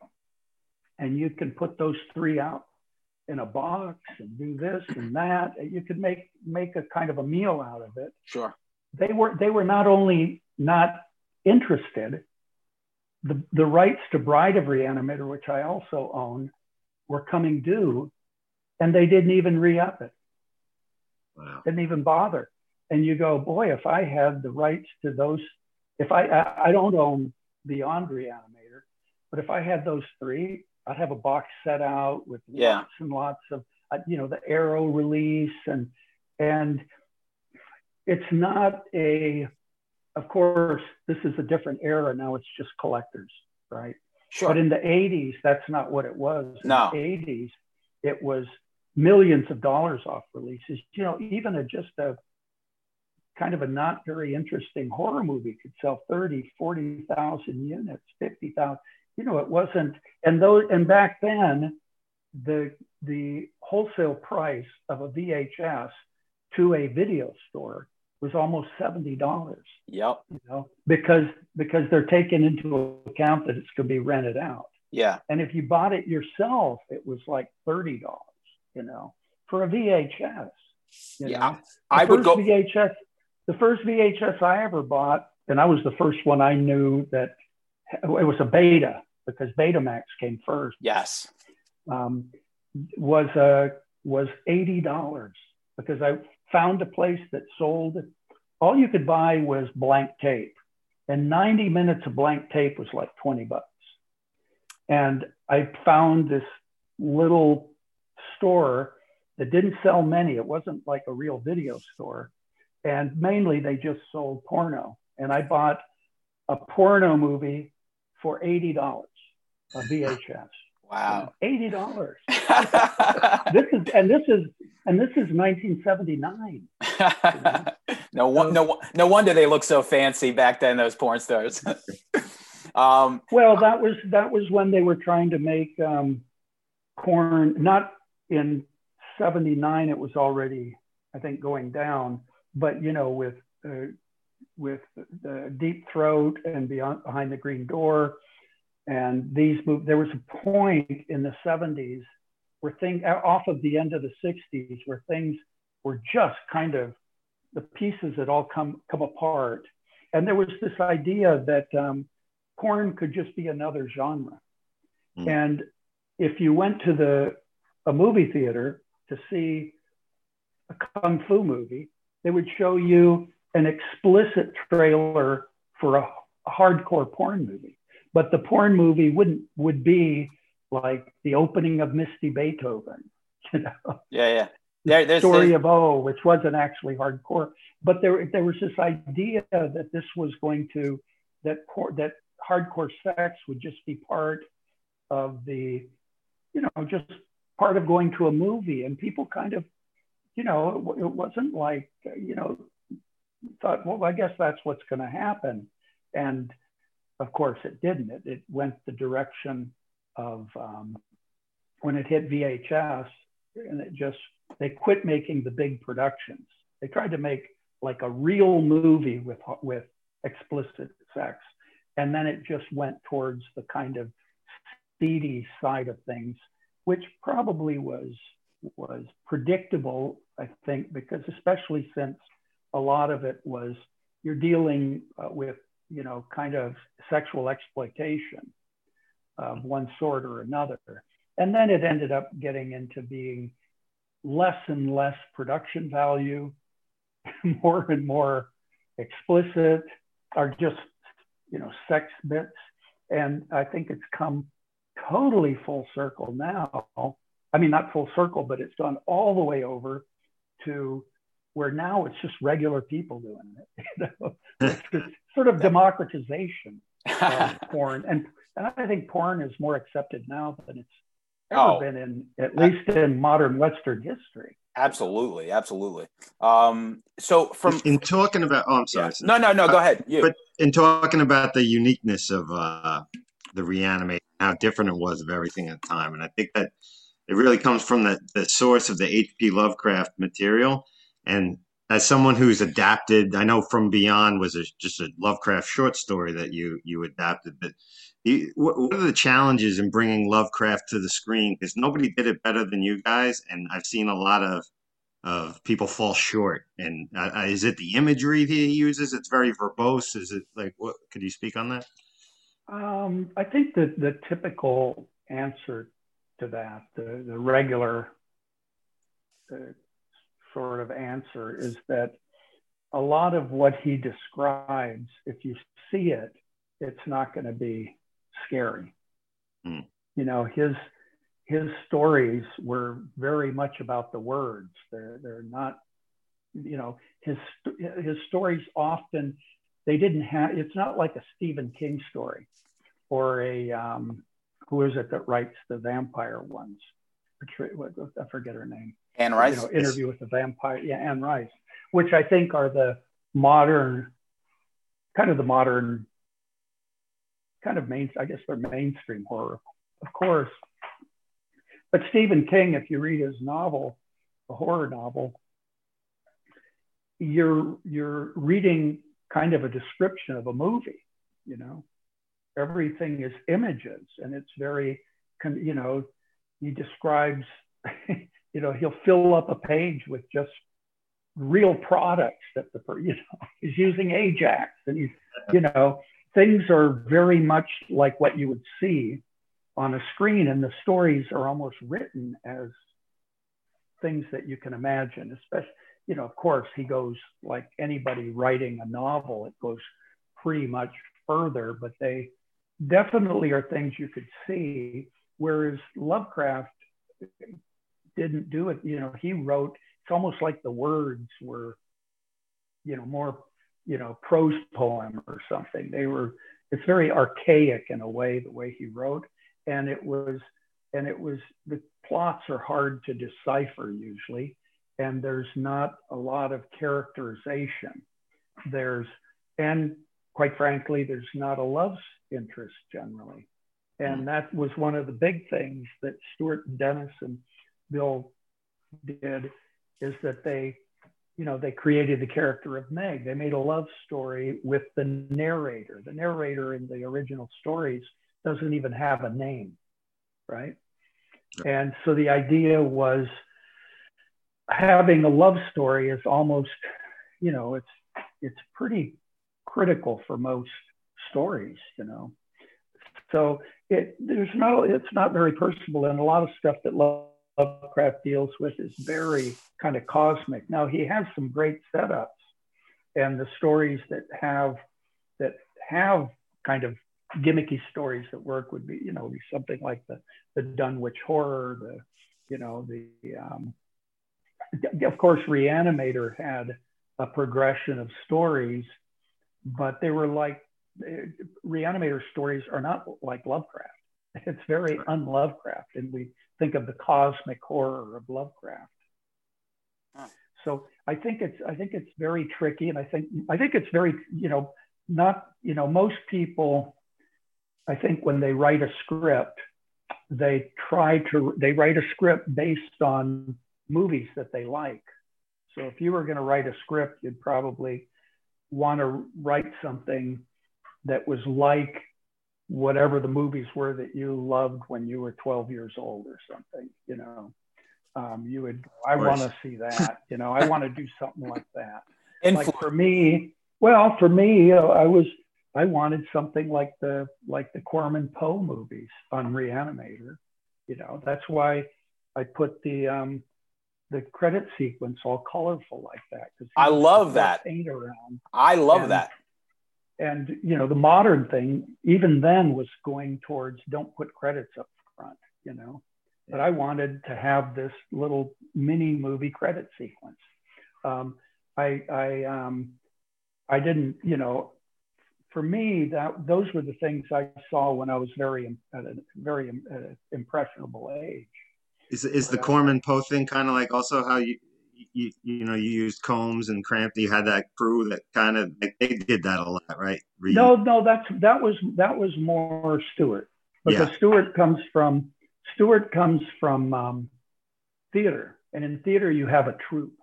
And you can put those three out in a box and do this and that. You could make make a kind of a meal out of it. Sure. They were they were not only not interested, the, the rights to Bride of Reanimator, which I also own, were coming due, and they didn't even re-up it Wow. didn't even bother. And you go, boy, if I had the rights to those, if I, I, I don't own Beyond Reanimator, but if I had those three, I'd have a box set out with Yeah. lots and lots of, uh, you know, the Arrow release and, and it's not a, of course, this is a different era now. It's just collectors, right? Sure. But in the 80s, that's not what it was. In No. the 80s, it was millions of dollars off releases. You know, even a just a kind of a not very interesting horror movie could sell 30, 40,000 units, 50,000. You know, it wasn't, and those, and back then, the the wholesale price of a VHS to a video store was almost seventy dollars. Yep. You know, because because they're taking into account that it's going to be rented out. Yeah. And if you bought it yourself, it was like thirty dollars. You know, for a VHS. You Yeah. know? The I would go. VHS. The first VHS I ever bought, and I was the first one I knew that it was a Beta because Betamax came first. Yes. Um, was uh, was eighty dollars because I found a place that sold. All you could buy was blank tape, and ninety minutes of blank tape was like twenty bucks. And I found this little store that didn't sell many. It wasn't like a real video store. And mainly they just sold porno. And I bought a porno movie for $80, a VHS. *laughs* Wow. $80. *laughs* This is, and this is, and this is 1979. *laughs* no one, no, no wonder they look so fancy back then. Those porn stars. um, Well, that was, that was when they were trying to make um, porn, not in 79, it was already, I think, going down, but you know, with, uh, with the deep throat and beyond behind the green door. And these move there was a point in the 70s where things off of the end of the 60s where things were just kind of the pieces had all come come apart. And there was this idea that um, porn could just be another genre. Mm. and if you went to the a movie theater to see a kung fu movie they would show you an explicit trailer for a, a hardcore porn movie. But the porn movie wouldn't would be like the opening of Misty Beethoven, *laughs* you know, yeah, yeah. There, there's, story there's- of O, which wasn't actually hardcore, but there there was this idea that this was going to that por- that hardcore sex would just be part of the, you know, just part of going to a movie, and people kind of, you know, it, it wasn't like you know, thought, well, I guess that's what's going to happen, and of course it didn't. It, it went the direction of um, when it hit VHS, and it just they quit making the big productions. They tried to make like a real movie with with explicit sex, and then it just went towards the kind of seedy side of things, which probably was was predictable, I think, because especially since a lot of it was you're dealing uh, with you know kind of sexual exploitation of one sort or another, and then it ended up getting into being less and less production value, *laughs* more and more explicit, or just you know sex bits. And I think it's come totally full circle now. I mean, not full circle, but it's gone all the way over to where now it's just regular people doing it. *laughs* You know, *laughs* it's this sort of democratization of *laughs* porn, and and I think porn is more accepted now than it's ever Oh. been in at least in modern Western history. absolutely, absolutely. Um, so from in talking about, oh, I'm sorry. Yeah. no, no, no. Go ahead. You. But in talking about the uniqueness of uh, the reanimate, how different it was of everything at the time, and I think that it really comes from the, the source of the H.P. Lovecraft material. And as someone who's adapted, I know From Beyond was a, just a Lovecraft short story that you you adapted. But you, what, are the challenges in bringing Lovecraft to the screen? Because nobody did it better than you guys, and I've seen a lot of of people fall short. And uh, is it the imagery he uses? It's very verbose. Is it like what? Could you speak on that? Um, I think that the typical answer to that, the, the regular uh, sort of answer, is that a lot of what he describes, if you see it, it's not going to be scary. Hmm. You know, his his stories were very much about the words. They're they're not, you know, his his stories often they didn't have. It's not like a Stephen King story, or a um, who is it that writes the vampire ones? I forget her name. Anne Rice. You know, Interview with the Vampire. Yeah, Anne Rice, which I think are the modern, kind of the modern, kind of main. I guess they're mainstream horror, of course. But Stephen King, if you read his novel, a horror novel, you're you're reading kind of a description of a movie. You know, everything is images, and it's very, you know, he describes. *laughs* you know, he'll fill up a page with just real products that the *laughs* you know he's using Ajax, and he's you know things are very much like what you would see on a screen, and the stories are almost written as things that you can imagine. Especially, you know, of course, he goes like anybody writing a novel, it goes pretty much further, but they definitely are things you could see. Whereas Lovecraft didn't do it. You know, he wrote. It's almost like the words were, you know, more, you know, prose poem or something. They were. It's very archaic in a way the way he wrote, and it was, and it was. The plots are hard to decipher usually, and there's not a lot of characterization. There's, and quite frankly, there's not a love interest generally. And mm. that was one of the big things that Stuart and Dennis and Bill did is that they, you know, they created the character of Meg. They made a love story with the narrator. The narrator in the original stories doesn't even have a name, right? And so the idea was having a love story is almost, you know, it's it's pretty critical for most stories, you know. So it there's no it's not very personable, and a lot of stuff that Lovecraft deals with is very kind of cosmic. Now he has some great setups, and the stories that have that have kind of gimmicky stories that work would be you know be something like the the Dunwich Horror, the you know the um, of course Reanimator had a progression of stories, but they were like Reanimator stories are not like Lovecraft. It's very un-Lovecraft, and we think of the cosmic horror of Lovecraft. Huh. So I think it's I think it's very tricky, and I think I think it's very you know not you know most people I think when they write a script they try to they write a script based on movies that they like. So if you were going to write a script, you'd probably want to write something that was like whatever the movies were that you loved when you were 12 years old or something you know? Um, you would i want to see that *laughs* you know? I want to do something like that. Influ- like for me well for me i was i wanted something like the like the corman poe movies on reanimator you know? That's why i put the um the credit sequence all colorful like that 'cause I love that. paint around I love and- that. And you know the modern thing even then was going towards don't put credits up front you know. But i wanted to have this little mini movie credit sequence. Um, i i um, i didn't you know for me that those were the things i saw when i was very at a very uh, impressionable age. Is is the Corman Poe thing kind of like also how you you you know you used Combs and Crampton? You had that crew that kind of like they did that a lot, right? Re- No, no, that's that was that was more Stuart because Yeah. Stuart comes from Stuart comes from um, theater, and in theater you have a troupe,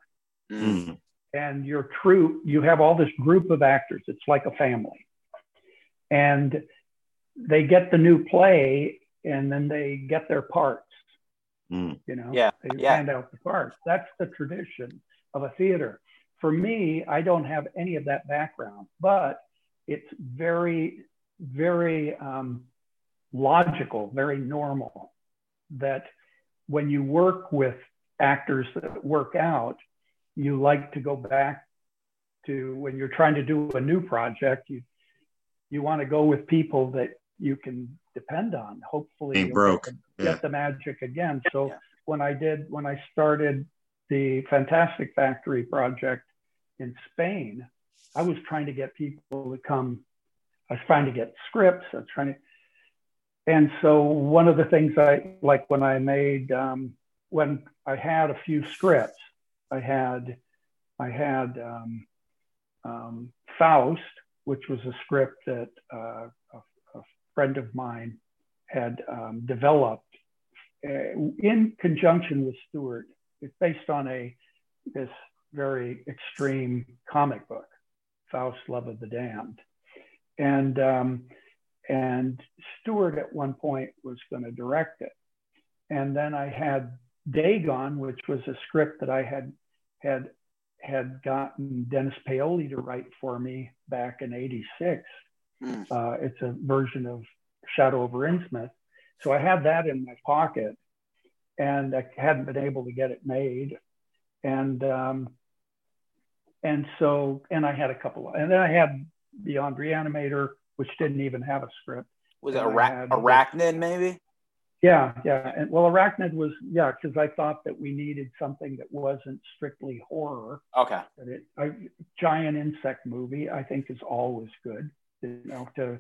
Mm. And your troupe you have all this group of actors. It's like a family, and they get the new play, and then they get their parts. Mm. You know, Yeah, they yeah. hand out the parts. That's the tradition of a theater. For me, I don't have any of that background, but it's very, very um, logical, very normal that when you work with actors that work out, you like to go back to when you're trying to do a new project, you you want to go with people that you can depend on. Hopefully, Ain't you'll broke. Get, the, get the magic again. So Yeah. when I did when I started the Fantastic Factory project in Spain, I was trying to get people to come. I was trying to get scripts. I was trying to, and so one of the things I like when I made um, when I had a few scripts, I had I had um, um, Faust, which was a script that uh, a, a, friend of mine had um, developed uh, in conjunction with Stuart. It's based on a this very extreme comic book, Faust, Love of the Damned, and um, and Stuart at one point was going to direct it, and then I had Dagon, which was a script that I had had had gotten Dennis Paoli to write for me back in '86. Mm. Uh, it's a version of Shadow over Innsmouth. So I had that in my pocket, and I hadn't been able to get it made, and um, and so and I had a couple, and then I had Beyond Reanimator, which didn't even have a script. Was it And I Ara- had- Arachnid, maybe? Yeah, yeah. And well, Arachnid was yeah, because I thought that we needed something that wasn't strictly horror. Okay. That it, I, giant insect movie, I think, is always good. You know, to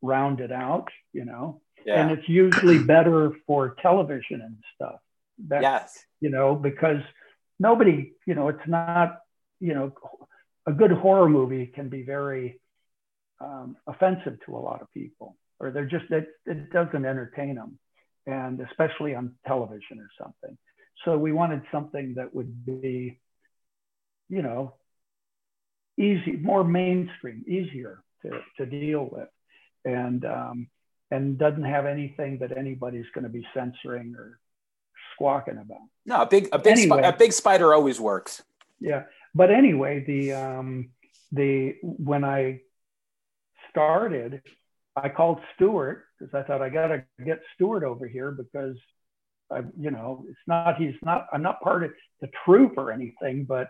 round it out. You know, and it's usually better for television and stuff. That, Yes. You know, because nobody, you know, it's not, you know, a good horror movie can be very um, offensive to a lot of people, or they're just it, it doesn't entertain them, and especially on television or something. So we wanted something that would be, you know, easy, more mainstream, easier to, to deal with, and um, and doesn't have anything that anybody's going to be censoring or squawking about. No, a big a big Anyway. spi- a big spider always works. Yeah, but anyway, the um, the when I started, I called Stuart because I thought I got to get Stuart over here because I, you know, it's not he's not I'm not part of the troupe or anything, but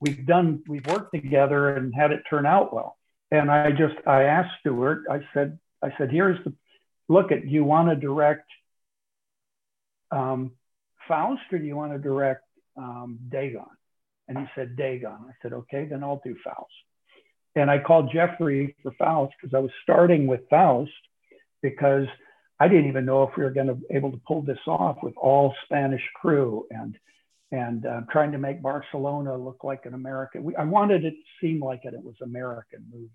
we've done we've worked together and had it turn out well. And I just I asked Stuart, I said I said here's the look at you want to direct um, Faust or do you want to direct um, Dagon? And he said Dagon. I said, okay, then I'll do Faust. And I called Jeffrey for Faust because I was starting with Faust because I didn't even know if we were going to be able to pull this off with all Spanish crew and and uh, trying to make Barcelona look like an American. We, I wanted it to seem like it, it was an American movie,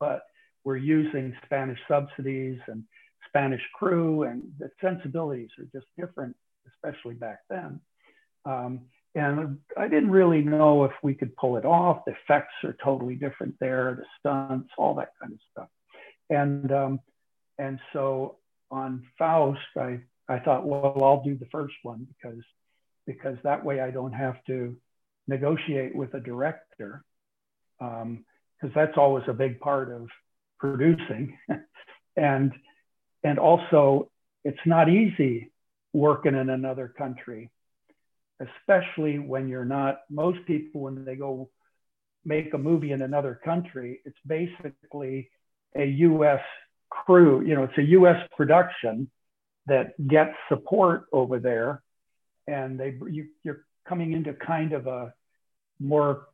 but we're using Spanish subsidies and Spanish crew, and the sensibilities are just different, especially back then. Um, and I didn't really know if we could pull it off. The effects are totally different there, the stunts, all that kind of stuff. And um, and so on Faust, I I thought, well, I'll do the first one because because that way I don't have to negotiate with a director um, because that's always a big part of producing, *laughs* and and also it's not easy working in another country especially when you're not most people when they go make a movie in another country it's basically a us crew you know it's a us production that gets support over there and they you, you're coming into kind of a more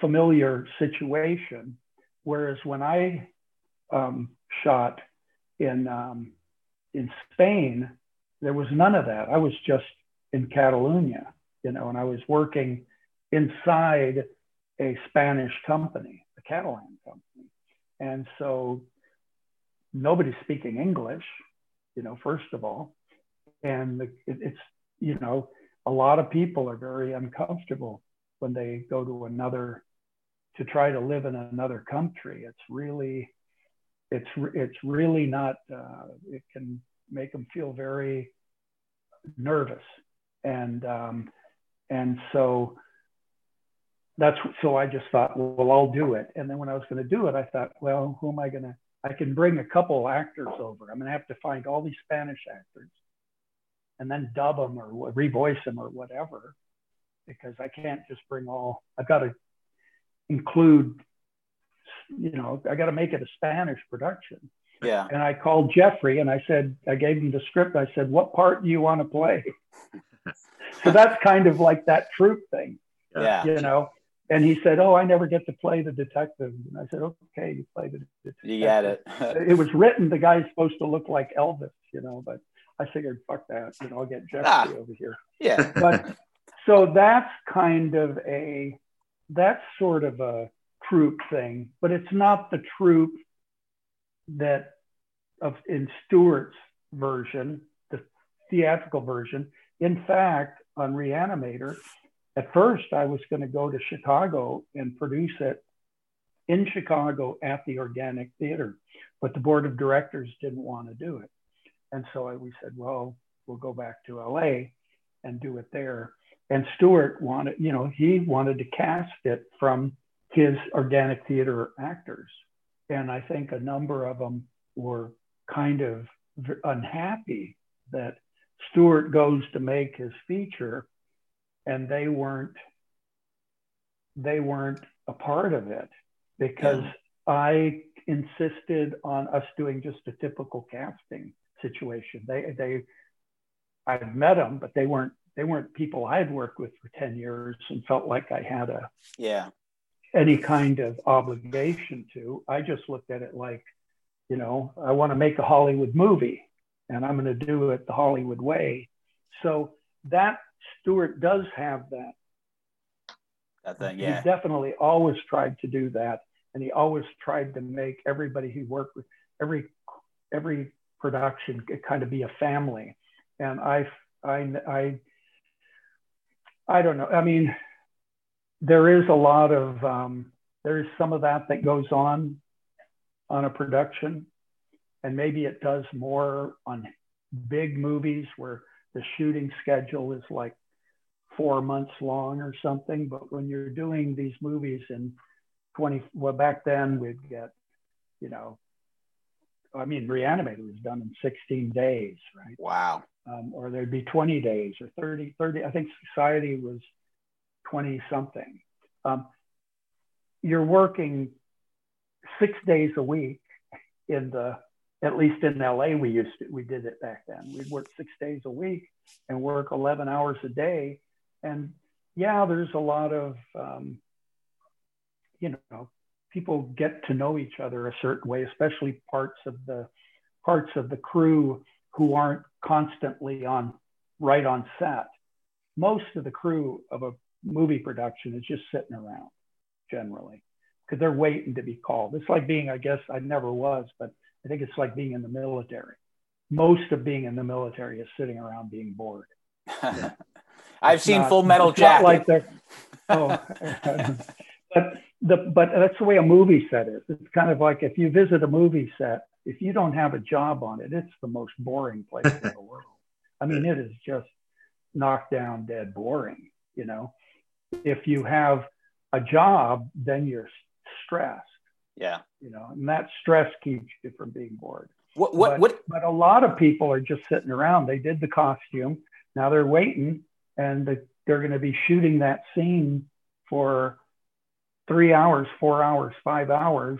familiar situation whereas when i um, shot in um, in spain there was none of that i was just in Catalonia, you know, and I was working inside a Spanish company, a Catalan company. And so nobody's speaking English, you know, first of all. And the, it, it's, you know, a lot of people are very uncomfortable when they go to another, to try to live in another country. It's really, it's, it's really not, uh, it can make them feel very nervous and um, and so that's so I just thought, well, I'll do it. And then when I was going to do it, I thought, well, who am I going to? I can bring a couple actors over. I'm going to have to find all these Spanish actors, and then dub them or revoice them or whatever, because I can't just bring all. I've got to include, you know, I got to make it a Spanish production. Yeah. And I called Jeffrey and I said, I gave him the script. I said, what part do you want to play? *laughs* so that's kind of like that troop thing, Yeah. you know. and he said, "Oh, I never get to play the detective." And I said, "Okay, you play the detective." You get it. It was written. The guy's supposed to look like Elvis, you know, but I figured, fuck that. You know, I'll get Jeffrey Ah. over here. yeah. But so that's kind of a that's sort of a troop thing, but it's not the troop that of in Stuart's version, the theatrical version. In fact, on Reanimator, at first I was going to go to Chicago and produce it in Chicago at the Organic Theater, but the board of directors didn't want to do it. And so I, we said, well, we'll go back to LA and do it there. And Stuart wanted, you know, he wanted to cast it from his organic theater actors. And I think a number of them were kind of unhappy that Stuart goes to make his feature and they weren't they weren't a part of it because I insisted on us doing just a typical casting situation. They they I've met them, but they weren't they weren't people I had worked with for 10 years and felt like I had a Yeah. any kind of obligation to. I just looked at it like, you know, I want to make a Hollywood movie and I'm going to do it the Hollywood way. So that Stuart does have that. That thing. yeah. He definitely always tried to do that. And he always tried to make everybody he worked with, every every production could kind of be a family. And I I I I don't know. I mean, there is a lot of um, there is some of that that goes on on a production, and maybe it does more on big movies where the shooting schedule is like four months long or something. But when you're doing these movies in 20, well, back then we'd get, you know, I mean, Reanimator was done in 16 days, right? Wow. um, or there'd be 20 days or 30, 30. I think society was 20 something. Um, you're working six days a week in the, at least in LA, we used to, we did it back then. We'd work six days a week and work 11 hours a day. And yeah, there's a lot of, um, you know, people get to know each other a certain way, especially parts of the parts of the crew who aren't constantly on right on set. Most of the crew of a movie production is just sitting around generally because they're waiting to be called. It's like being, I guess I never was, but I think it's like being in the military. Most of being in the military is sitting around being bored. *laughs* I've It's seen not- Full Metal Jacket. Like oh, *laughs* but the but that's the way a movie set is. It's kind of like if you visit a movie set, if you don't have a job on it, it's the most boring place in the *laughs* world. I mean, it is just knocked down dead boring. You know, if you have a job, then you're stressed. yeah. You know, and that stress keeps you from being bored What what but, what but a lot of people are just sitting around. They did the costume. Now they're waiting and they're going to be shooting that scene for three hours, four hours, five hours.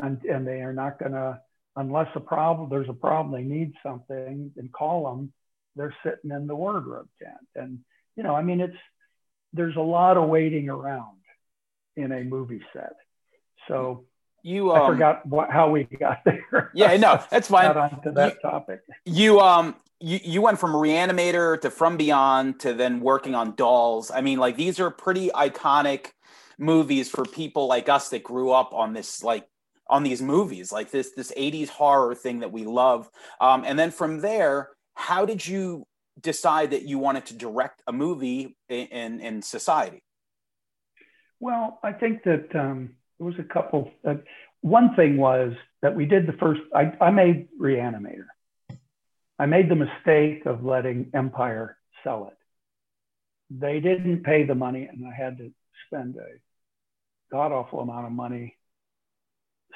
And, and they are not going to, unless a problem, there's a problem, they need something and call them. They're sitting in the wardrobe tent. And, you know, I mean, it's, there's a lot of waiting around in a movie set. So you I um forgot what, how we got *laughs* there. yeah, no, that's fine. Got onto that topic. you um you, you went from reanimator to from beyond to then working on dolls i mean like these are pretty iconic movies for people like us that grew up on this like on these movies like this this 80s horror thing that we love um, and then from there how did you decide that you wanted to direct a movie in in, in society Well, I think that um, there was a couple. Uh, one thing was that we did the first. I, I made Reanimator. I made the mistake of letting Empire sell it. They didn't pay the money, and I had to spend a god awful amount of money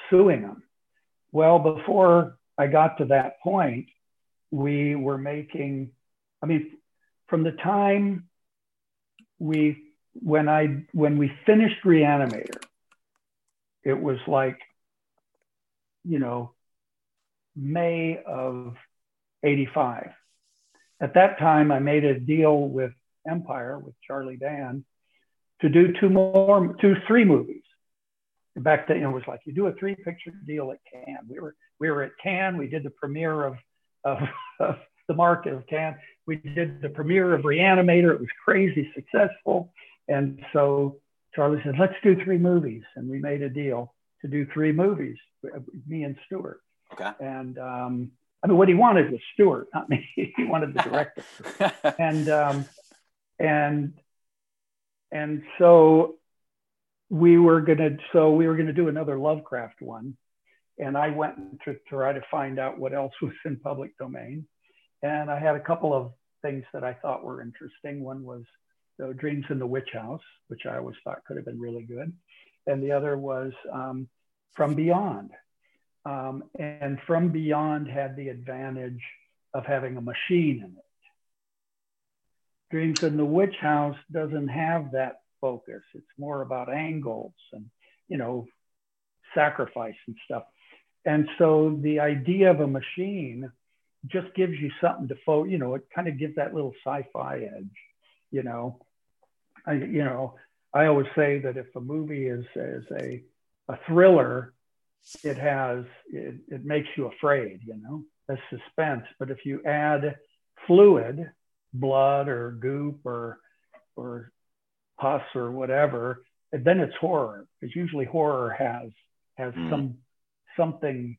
suing them. Well, before I got to that point, we were making. I mean, from the time we when I when we finished Reanimator, it was like, you know, May of '85. At that time, I made a deal with Empire with Charlie Band to do two more, two, three movies. Back then, it was like you do a three picture deal at Cannes. We were we were at Cannes. We did the premiere of of, of the market of Cannes. We did the premiere of Reanimator. It was crazy successful, and so Charlie said, "Let's do three movies," and we made a deal to do three movies, me and Stuart. Okay. And um, I mean, what he wanted was Stuart, not me. *laughs* he wanted the director. *laughs* and um, and and so we were gonna so we were gonna do another Lovecraft one, and I went to try to find out what else was in public domain, and I had a couple of things that I thought were interesting. One was the Dreams in the Witch House, which I always thought could have been really good, and the other was um, From Beyond, um, and From Beyond had the advantage of having a machine in it. Dreams in the Witch House doesn't have that focus. It's more about angles and, you know, sacrifice and stuff. And so the idea of a machine just gives you something to focus, you know, it kind of gives that little sci-fi edge, you know. I, you know, I always say that if a movie is, is a, a thriller, it has, it, it makes you afraid, you know, that's suspense. But if you add fluid, blood or goop or or pus or whatever, and then it's horror because usually horror has has Mm. some something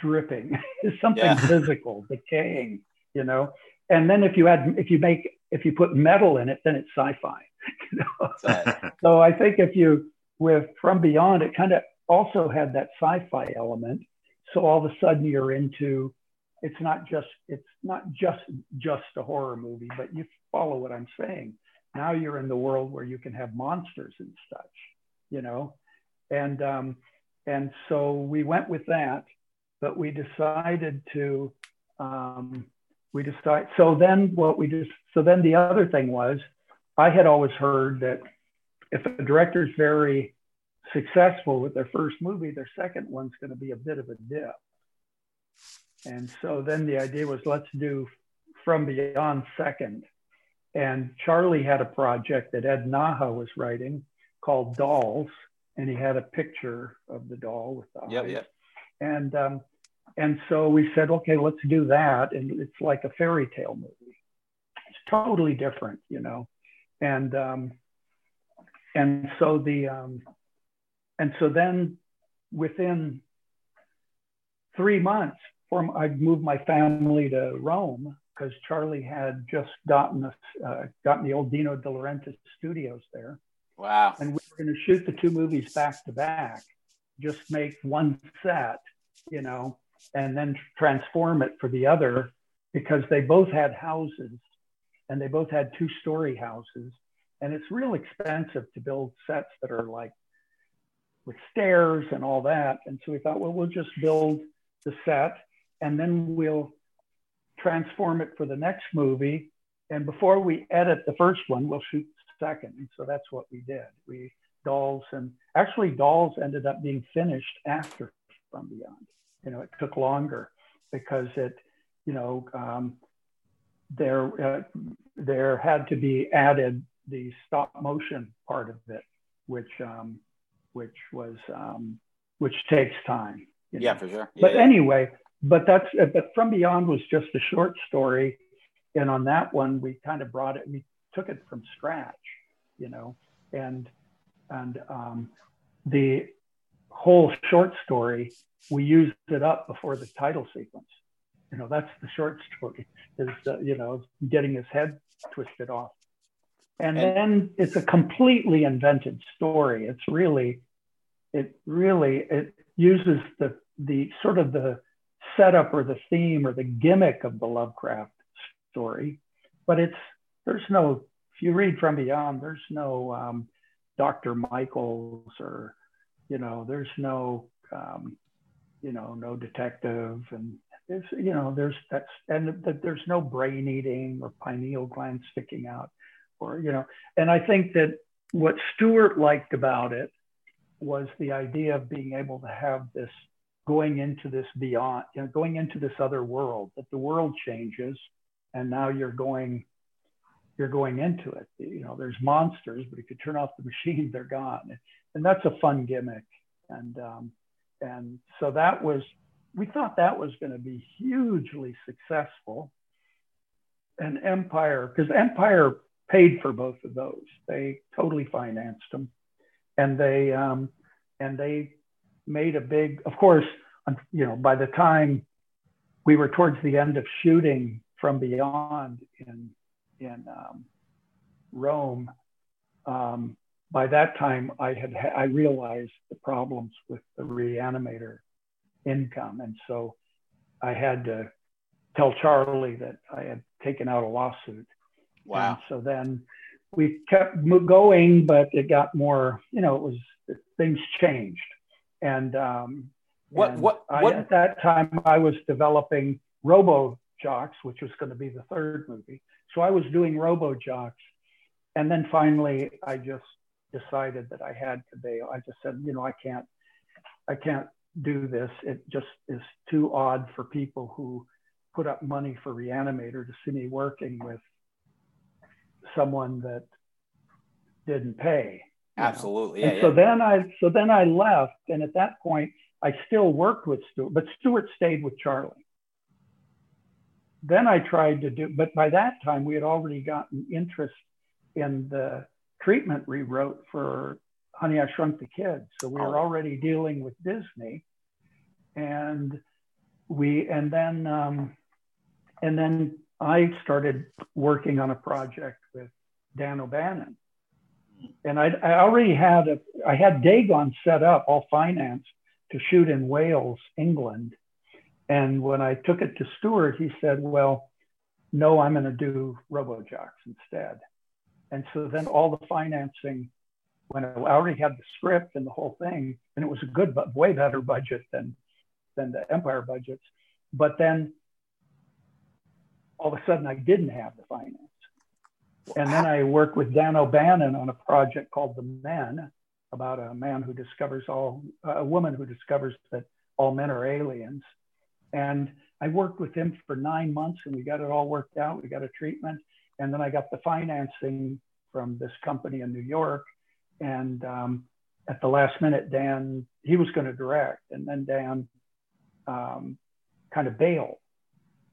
dripping, *laughs* something Yeah. *laughs* physical, decaying, you know. And then if you add if you make if you put metal in it, then it's sci-fi. *laughs* You know? Right. So I think if you with From Beyond, it kind of also had that sci-fi element. So all of a sudden you're into it's not just it's not just just a horror movie, but you follow what I'm saying. Now you're in the world where you can have monsters and such, you know, and um, and so we went with that, but we decided to um, we decide. So then what we just so then the other thing was, I had always heard that if a director's very successful with their first movie, their second one's going to be a bit of a dip. And so then the idea was let's do From Beyond second. And Charlie had a project that Ed Naha was writing called Dolls, and he had a picture of the doll with the Yep, eyes. yep. And um, and so we said, okay, let's do that. And it's like a fairy tale movie. It's totally different, you know. And um, and so the um, and so then within three months, from I moved my family to Rome because Charlie had just gotten us uh, gotten the old Dino De Laurentiis studios there, Wow. and we were going to shoot the two movies back to back, just make one set, you know, and then transform it for the other because they both had houses and they both had two story houses. And it's real expensive to build sets that are like with stairs and all that. And so we thought, well, we'll just build the set and then we'll transform it for the next movie. And before we edit the first one, we'll shoot the second. And so that's what we did. We dolls and actually dolls ended up being finished after From Beyond. You know, it took longer because it, you know, um, there uh, there had to be added the stop motion part of it, which um, which was um, which takes time. you Yeah, for sure. But Yeah, yeah. anyway, but that's uh, but From Beyond was just a short story, and on that one we kind of brought it. We took it from scratch, you know, and and um, the whole short story we used it up before the title sequence. You know, that's the short story is uh, you know getting his head twisted off, and, And- then it's a completely invented story. It's really, it really it uses the the sort of the setup or the theme or the gimmick of the Lovecraft story, but it's there's no if you read from beyond there's no um, Dr. Michaels or you know there's no um, you know no detective and there's you know there's that's and that there's no brain eating or pineal gland sticking out or you know and I think that what Stuart liked about it was the idea of being able to have this going into this beyond, you know, going into this other world, that the world changes and now you're going you're going into it. You know, there's monsters, but if you turn off the *laughs* machine, they're gone. And that's a fun gimmick. And um, and so that was we thought that was going to be hugely successful. And Empire, because Empire paid for both of those, they totally financed them, and they um, and they made a big. Of course, you know, by the time we were towards the end of shooting from Beyond in in um, Rome, um, by that time I had I realized the problems with the reanimator income, and so I had to tell Charlie that I had taken out a lawsuit. Wow. And so then we kept going, but it got more. You know, it was things changed, and um, What- and what- I, what- at that time I was developing Robot Jox, which was going to be the third movie. So I was doing Robot Jox, and then finally I just decided that I had to bail. I just said, you know, I can't, I can't do this. It just is too odd for people who put up money for Reanimator to see me working with someone that didn't pay. Absolutely. Yeah. And so then I so then I left, and at that point I still worked with Stuart, but Stuart stayed with Charlie. Then I tried to do, but by that time we had already gotten interest in the treatment we wrote for Honey I Shrunk the Kids, so we were Oh. already dealing with Disney, and we and then um, and then I started working on a project with Dan O'Bannon and I, I already had a, I had Dagon set up, all financed to shoot in Wales, England. And when I took it to Stuart, he said, "Well, no, I'm going to do Robot Jox instead." And so then all the financing, when I already had the script and the whole thing, and it was a good, but way better budget than than the Empire budgets. But then all of a sudden, I didn't have the finance. And then I worked with Dan O'Bannon on a project called The Men about a man who discovers all, a woman who discovers that all men are aliens. And I worked with him for nine months and we got it all worked out. We got a treatment. And then I got the financing from this company in New York. And um, at the last minute, Dan, he was going to direct. And then Dan um, kind of bailed.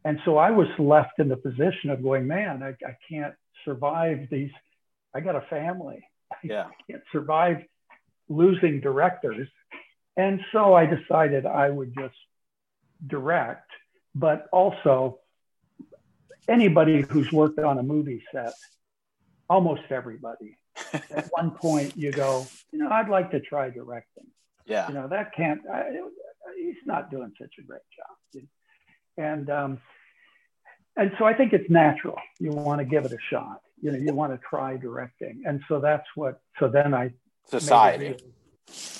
And so I was left in the position of going, man, I, I can't survive these. I got a family. Yeah. I *laughs* can't survive losing directors. And so I decided I would just direct, but also anybody who's worked on a movie set, almost everybody, *laughs* at one point you go, you know, I'd like to try directing. Yeah. You know, that can't, I, he's not doing such a great job. And, um, and so I think it's natural. You want to give it a shot. You know, you want to try directing. And so that's what, so then I Society.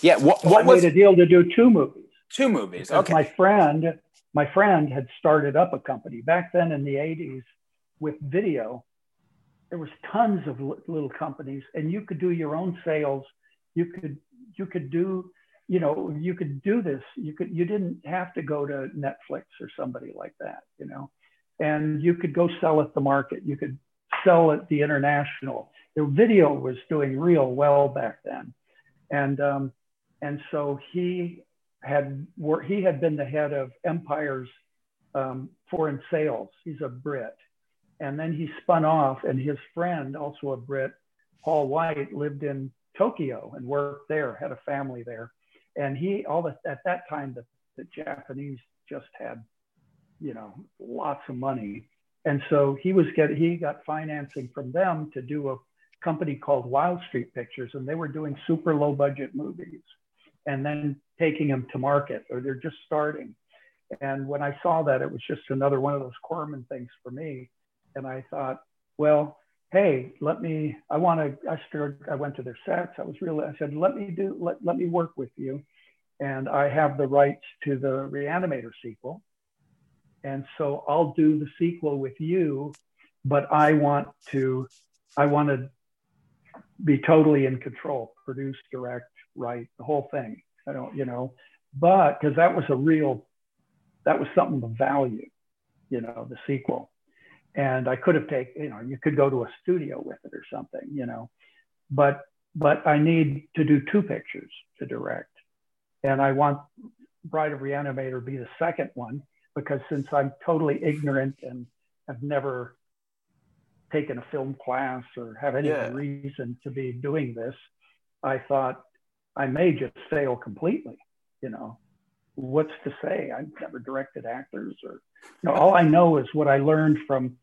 Yeah. What, So what I was made a deal to do two movies. two movies? Okay. My friend, my friend had started up a company back then in the 80s with video. There was tons of little companies, and you could do your own sales. You could you could do you know you could do this. You could you didn't have to go to Netflix or somebody like that. You know, and you could go sell at the market. You could sell at the international. The video was doing real well back then, and um, and so he had he had been the head of Empire's um, foreign sales. He's a Brit, and then he spun off, and his friend, also a Brit, Paul White, lived in Tokyo and worked there, had a family there, and he all the, at that time the, the Japanese just had, you know, lots of money, and so he was get he got financing from them to do a company called Wild Street Pictures, and they were doing super low budget movies and then taking them to market, or they're just starting. And when I saw that, it was just another one of those Corman things for me. And I thought, well, hey, let me. I want to. I started. I went to their sets. I was really. I said, let me do. Let let me work with you, and I have the rights to the Reanimator sequel. And so I'll do the sequel with you, but I want to. I want to be totally in control, produce, direct, write, the whole thing. I don't, you know, but because that was a real, that was something of value, you know, the sequel. And I could have taken, you know, you could go to a studio with it or something, you know, but but I need to do two pictures to direct, and I want Bride of Reanimator be the second one because since I'm totally ignorant and have never taken a film class or have any Yeah. reason to be doing this, I thought I may just fail completely. You know, what's to say? I've never directed actors or, you know, all I know is what I learned from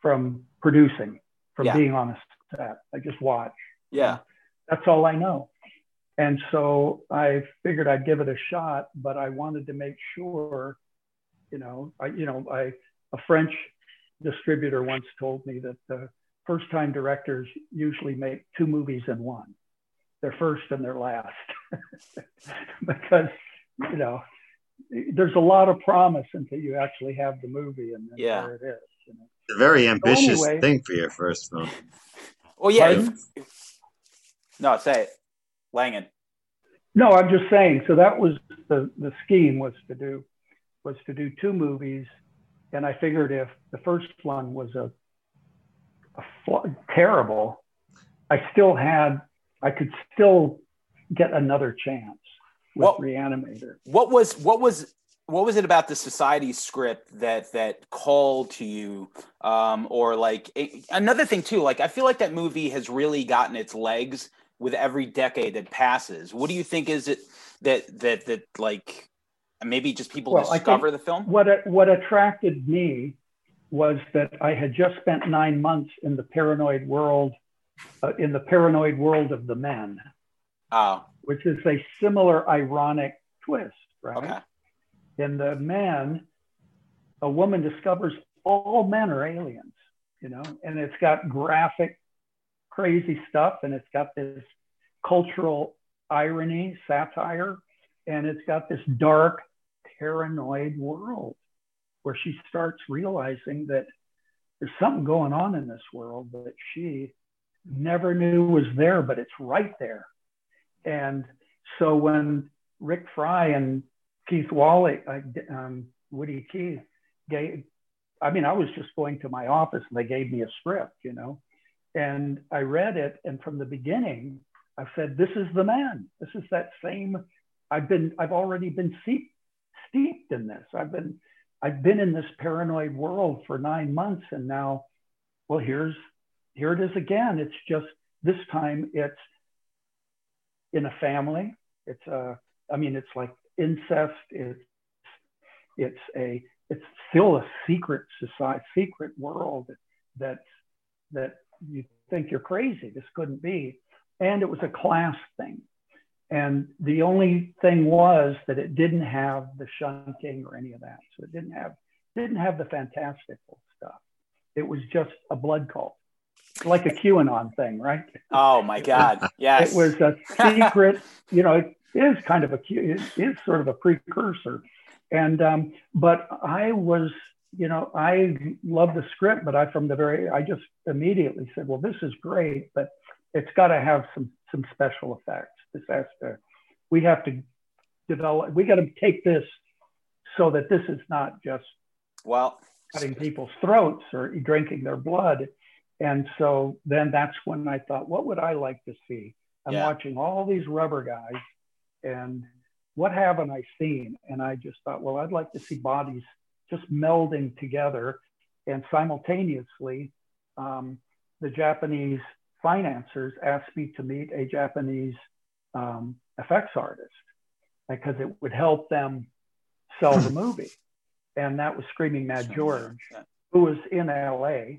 from producing, from Yeah. being on a set. I just watch. Yeah. That's all I know. And so I figured I'd give it a shot, but I wanted to make sure, you know, I, you know, I, a French distributor once told me that the first time directors usually make two movies in one, their first and their last, *laughs* because, you know, there's a lot of promise until you actually have the movie and then Yeah. there it is. You know? It's a very ambitious anyway- thing for your first film. *laughs* Well, yeah. Pardon? if- no, say it, Langen. No, I'm just saying. So that was the the scheme was to do was to do two movies, and I figured if the first one was a, a fl- terrible, I still had I could still get another chance with Well- Reanimator. What was what was what was it about the society script that that called to you um or like a- another thing too like i feel like that movie has really gotten its legs with every decade that passes what do you think is it that that that like maybe just people Well, discover the film What what attracted me was that I had just spent nine months in the paranoid world, uh, in the paranoid world of the men. oh which is a similar ironic twist, right? okay In the men, a woman discovers all men are aliens, you know, and it's got graphic, crazy stuff, and it's got this cultural irony, satire, and it's got this dark, paranoid world where she starts realizing that there's something going on in this world that she never knew was there, but it's right there. And so when Rick Fry and Keith Walley, uh, um, Woody Keith, gave, I mean, I was just going to my office and they gave me a script, you know, and I read it. And from the beginning, I said, this is the man. This is that same, I've been, I've already been steeped, in this. I've been, I've been in this paranoid world for nine months. And now, well, here's, here it is again. It's just, this time it's in a family. It's a, I mean, it's like incest. It's, it's a, it's still a secret society, secret world that, that you think you're crazy. This couldn't be. And it was a class thing. And the only thing was that it didn't have the shunting or any of that. So it didn't have, didn't have the fantastical stuff. It was just a blood cult, like a QAnon thing, right? oh my god yes It was a *laughs* secret, you know, it is kind of a, it is sort of a precursor. And, um, but I was, you know, I love the script, but I, from the very, I just immediately said, well, this is great, but it's got to have some, some special effects. This has to, we have to develop, we got to take this so that this is not just well cutting people's throats or drinking their blood. And so then that's when I thought, what would I like to see? I'm Yeah. watching all these rubber guys, and what haven't I seen? And I just thought, well, I'd like to see bodies just melding together. And simultaneously, um, the Japanese financiers asked me to meet a Japanese um, effects artist because it would help them sell the *laughs* movie. And that was Screaming Mad George who was in LA,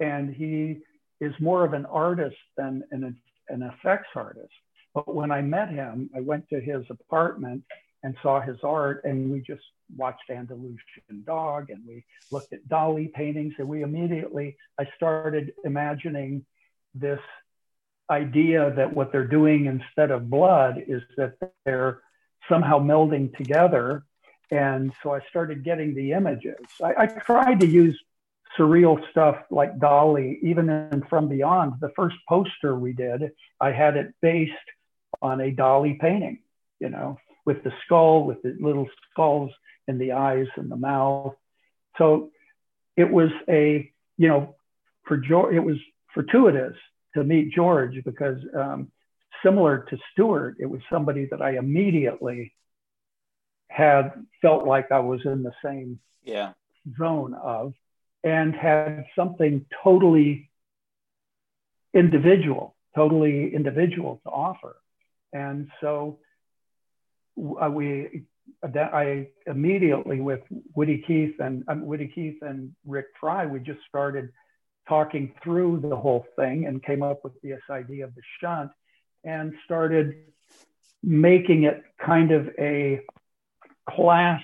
and he is more of an artist than an, an effects artist. But when I met him, I went to his apartment and saw his art, and we just watched Andalusian Dog, and we looked at Dali paintings, and we immediately I started imagining this idea that what they're doing instead of blood is that they're somehow melding together and so I started getting the images. I, I, tried to use surreal stuff like Dali, even in From Beyond. The first poster we did, I had it based on a Dali painting, you know, with the skull, with the little skulls in the eyes and the mouth. So it was a you know, for George, it was fortuitous to meet George because um, similar to Stuart, it was somebody that I immediately had felt like I was in the same Yeah. zone of and had something totally individual, totally individual to offer. And so uh, we, I immediately with Woody Keith and um, Woody Keith and Rick Fry, we just started talking through the whole thing and came up with this idea of the shunt and started making it kind of a class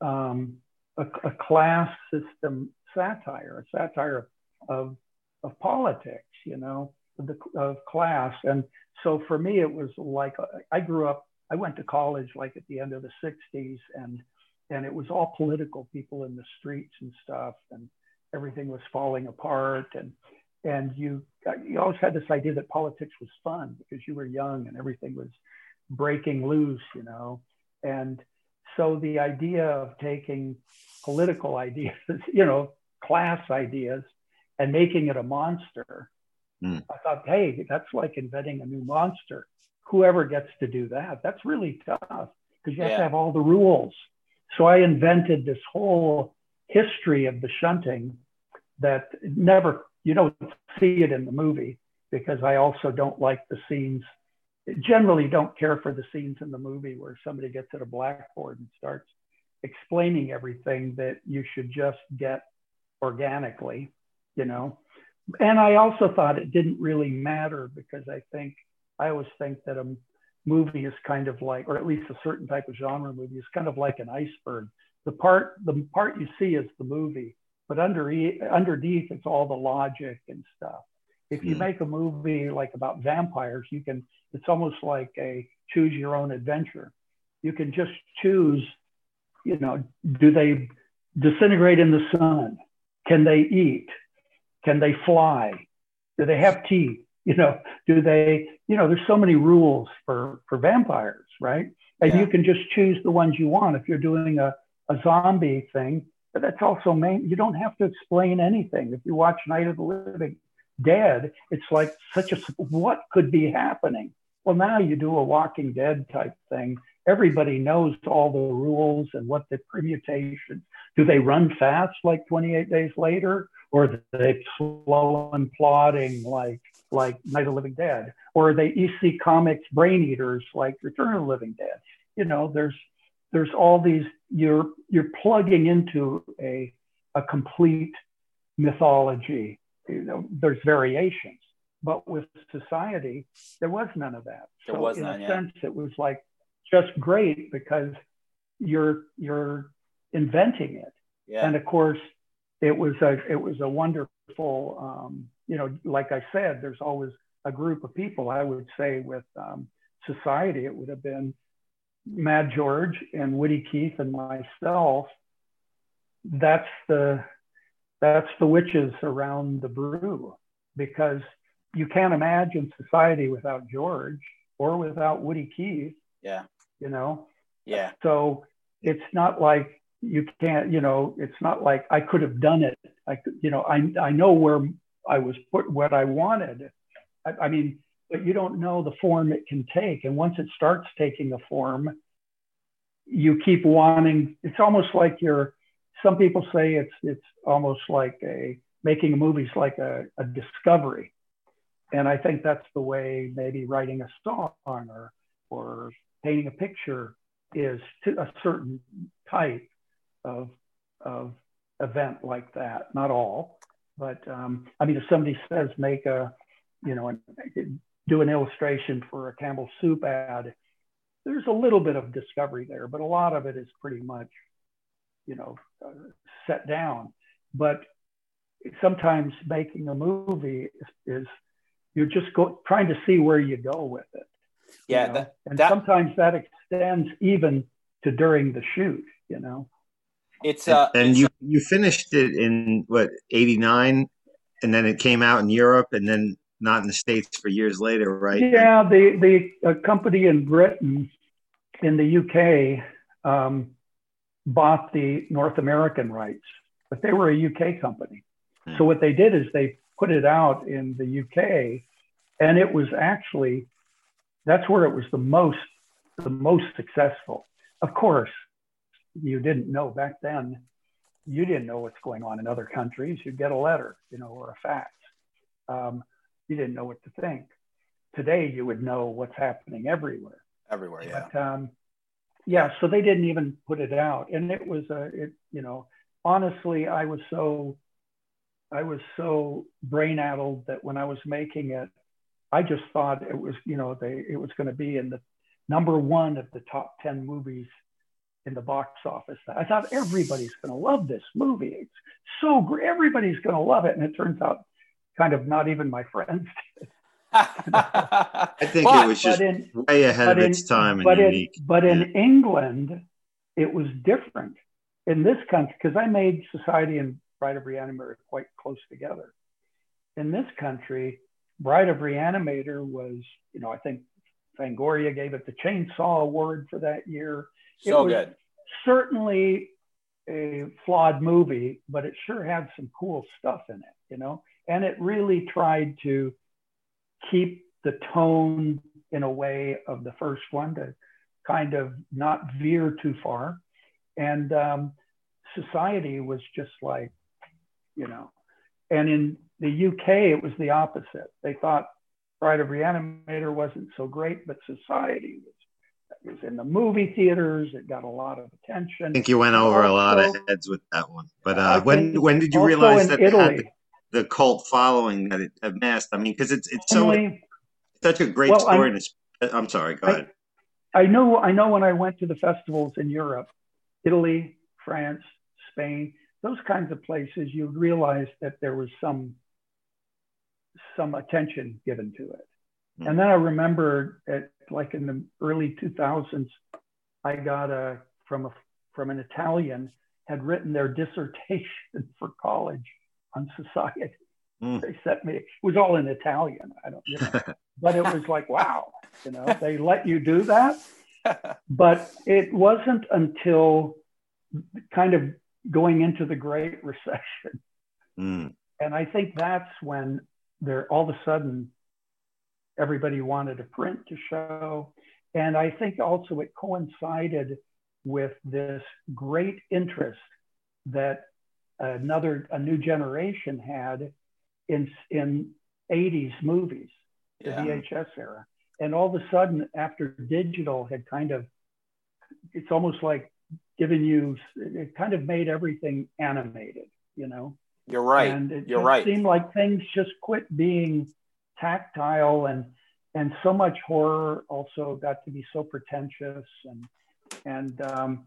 um, a, a class system satire, a satire of, of politics, you know, of, the, of class. And so for me, it was like I grew up, I went to college like at the end of the 60s, and, and it was all political people in the streets and stuff, and everything was falling apart. And, and you, you always had this idea that politics was fun because you were young and everything was breaking loose, you know. And so the idea of taking political *laughs* ideas, you know, class ideas, and making it a monster, Mm. I thought, hey, that's like inventing a new monster. Whoever gets to do that, that's really tough because you have Yeah. to have all the rules. So I invented this whole history of the shunting that never, you don't see it in the movie because I also don't like the scenes generally don't care for the scenes in the movie where somebody gets at a blackboard and starts explaining everything that you should just get organically, you know. And I also thought it didn't really matter because I think I always think that a movie is kind of like, or at least a certain type of genre movie is kind of like an iceberg. The part the part you see is the movie, but under, underneath it's all the logic and stuff. If you Hmm. make a movie like about vampires, you can it's almost like a choose your own adventure. You can just choose, you know, do they disintegrate in the sun? Can they eat? Can they fly? Do they have teeth? You know, do they, you know, there's so many rules for, for vampires, right? And Yeah. you can just choose the ones you want. If you're doing a, a zombie thing, but that's also main, you don't have to explain anything. If you watch Night of the Living Dead, it's like such a, what could be happening? Well, now you do a Walking Dead type thing. Everybody knows all the rules and what the permutations. Do they run fast like 28 days later, or are they slow and plodding like like Night of the Living Dead, or are they EC Comics brain eaters like Return of the Living Dead? You know, there's there's all these. You're you're plugging into a a complete mythology. You know, there's variations, but with society, there was none of that. There so was in none, a yeah. sense, it was like just great because you're you're inventing it Yeah. and of course it was a it was a wonderful um, you know like i said there's always a group of people i would say with um, society it would have been mad george and woody keith and myself that's the that's the witches around the brew because you can't imagine society without george or without woody keith yeah. you know Yeah. so it's not like you can't, you know, it's not like I could have done it. I you know, I, I know where I was put what I wanted. I, I mean, but you don't know the form it can take. And once it starts taking a form, you keep wanting, it's almost like you're, some people say it's, it's almost like a, making a movie is like a, a discovery. And I think that's the way maybe writing a song or, or painting a picture is to a certain type of, of event like that. Not all, but um, I mean, if somebody says make a, you know, an, do an illustration for a Campbell soup ad, there's a little bit of discovery there, but a lot of it is pretty much, you know, uh, set down. But sometimes making a movie is, is you're just go, trying to see where you go with it. you Yeah. know? That, and that- sometimes that extends even to during the shoot, you know. It's uh and it's- you you finished it in what 89 and then it came out in Europe and then not in the states for years later right Yeah, the the company in Britain, in the UK, um, bought the North American rights, but they were a UK company. Yeah. So what they did is they put it out in the UK, and it was actually that's where it was the most the most successful. Of course, you didn't know back then. You didn't know what's going on in other countries. You'd get a letter, you know, or a fax. Um, you didn't know what to think. Today, you would know what's happening everywhere. Everywhere, yeah. But um, yeah, so they didn't even put it out, and it was a, it, you know, honestly, I was so, I was so brain addled that when I was making it, I just thought it was, you know, they, it was going to be in the number one of the top ten movies in the box office. I thought everybody's going to love this movie. It's so great. Everybody's going to love it, and it turns out, kind of not even my friends. *laughs* I think But- it was just in, way ahead but of in- its time and but unique. In, but in England, it was different. In this country, because I made Society and Bride of Reanimator quite close together. In this country, Bride of Reanimator was, you know, I think Fangoria gave it the Chainsaw Award for that year. So was- good. Certainly a flawed movie, but it sure had some cool stuff in it, you know, and it really tried to keep the tone in a way of the first one to kind of not veer too far. And um, society was just like, you know, and in the UK, it was the opposite. They thought Bride of Reanimator wasn't so great, but society was, was in the movie theaters. It got a lot of attention. I think you went over a lot of heads with that one. But uh, when when did you realize that Italy, the, the cult following that it amassed? I mean, because it's it's so only, such a great Well, story. I'm- and I'm sorry. Go I- ahead. I know I know when I went to the festivals in Europe, Italy, France, Spain, those kinds of places, you realize that there was some some attention given to it. Hmm. And then I remember at like in the early 2000s, I got a from a from an Italian had written their dissertation *laughs* for college on society. Hmm. They sent me. It was all in Italian. I don't, you know, *laughs* but it was like wow, you know, they let you do that *laughs* but it wasn't until kind of going into the Great Recession. Mm. And I think that's when there all of a sudden everybody wanted a print to show. And I think also it coincided with this great interest that another a new generation had in in 80s movies, the Yeah. VHS era. And all of a sudden, after digital had kind of, it's almost like giving you, it kind of made everything animated, you know? You're right. And it You're right. seemed like things just quit being tactile and and so much horror also got to be so pretentious and and um,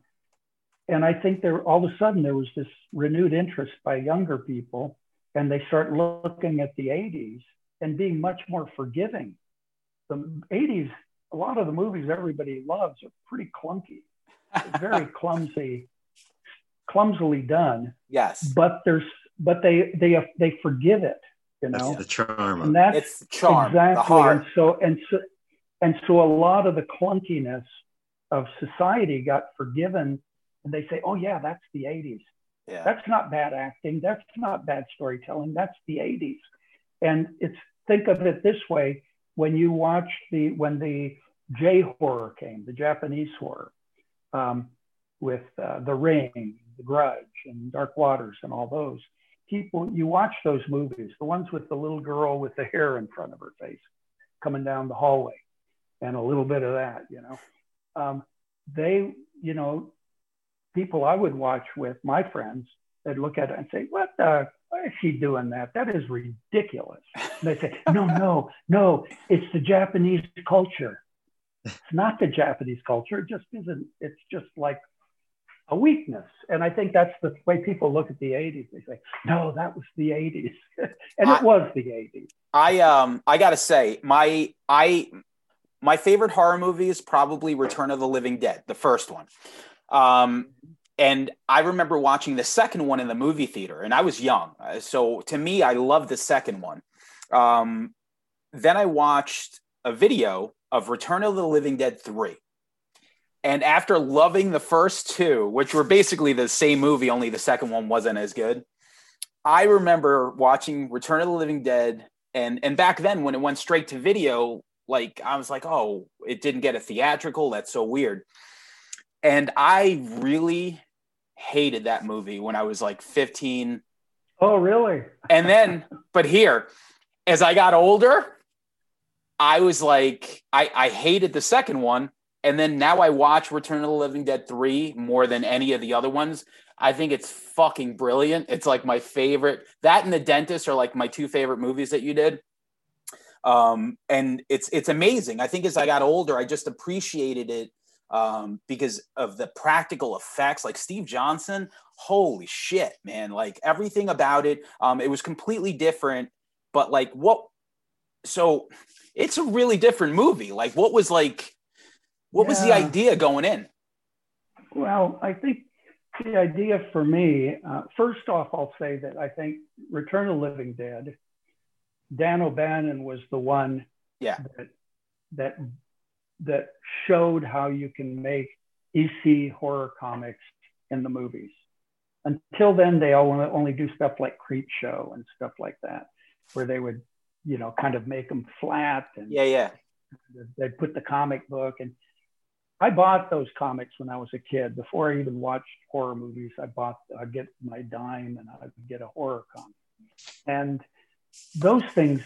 and I think there all of a sudden there was this renewed interest by younger people and they start looking at the 80s and being much more forgiving. The 80s, a lot of the movies everybody loves are pretty clunky, very *laughs* clumsy, clumsily done yes. but there's but they they they forgive it you That's know? the charm and that's It's charm, exactly the heart. and so and so and so a lot of the clunkiness of society got forgiven. And they say oh yeah that's the 80s Yeah. that's not bad acting. That's not bad storytelling. That's the 80s and it's think of it this way. When you watch the when the j horror came the japanese horror um, with uh, the ring the grudge and dark waters and all those people you watch those movies the ones with the little girl with the hair in front of her face coming down the hallway and a little bit of that you know um, they you know people I would watch with my friends, they'd look at it and say, "What the? Why is she doing that? That is ridiculous." And they say, "No, no, no. It's the Japanese culture. It's not the Japanese culture. It just isn't. It's just like a weakness." And I think that's the way people look at the '80s. They say, "No, that was the '80s," *laughs* and I- it was the '80s. I um I gotta say my I my favorite horror movie is probably Return of the Living Dead, the first one. Um, and I remember watching the second one in the movie theater, and I was young, Uh, so to me, I loved the second one. Um, then I watched a video of Return of the Living Dead three, and after loving the first two, which were basically the same movie, only the second one wasn't as good. I remember watching Return of the Living Dead, and and back then when it went straight to video, like I was like, oh, it didn't get a theatrical. That's so weird. And I really hated that movie when I was like 15. Oh, really? And then, but here, as I got older, I was like, I, I hated the second one. And then now I watch Return of the Living Dead 3 more than any of the other ones. I think it's fucking brilliant. It's like my favorite. That and The Dentist are like my two favorite movies that you did. Um, and it's it's amazing. I think as I got older, I just appreciated it um, because of the practical effects. Like Steve Johnson, holy shit, man! Like everything about it, um, it was completely different. But like what? So it's a really different movie. Like what was like? What was the idea going in? Well, I think the idea for me, uh, first off, I'll say that I think Return of Living Dead, Dan O'Bannon was the one Yeah. that that that showed how you can make EC horror comics in the movies. Until then, they all only- only do stuff like Creep Show and stuff like that, where they would, you know, kind of make them flat and Yeah, yeah. they'd put the comic book and I bought those comics when I was a kid. Before I even watched horror movies, I bought, I'd get my dime and I'd get a horror comic. And those things,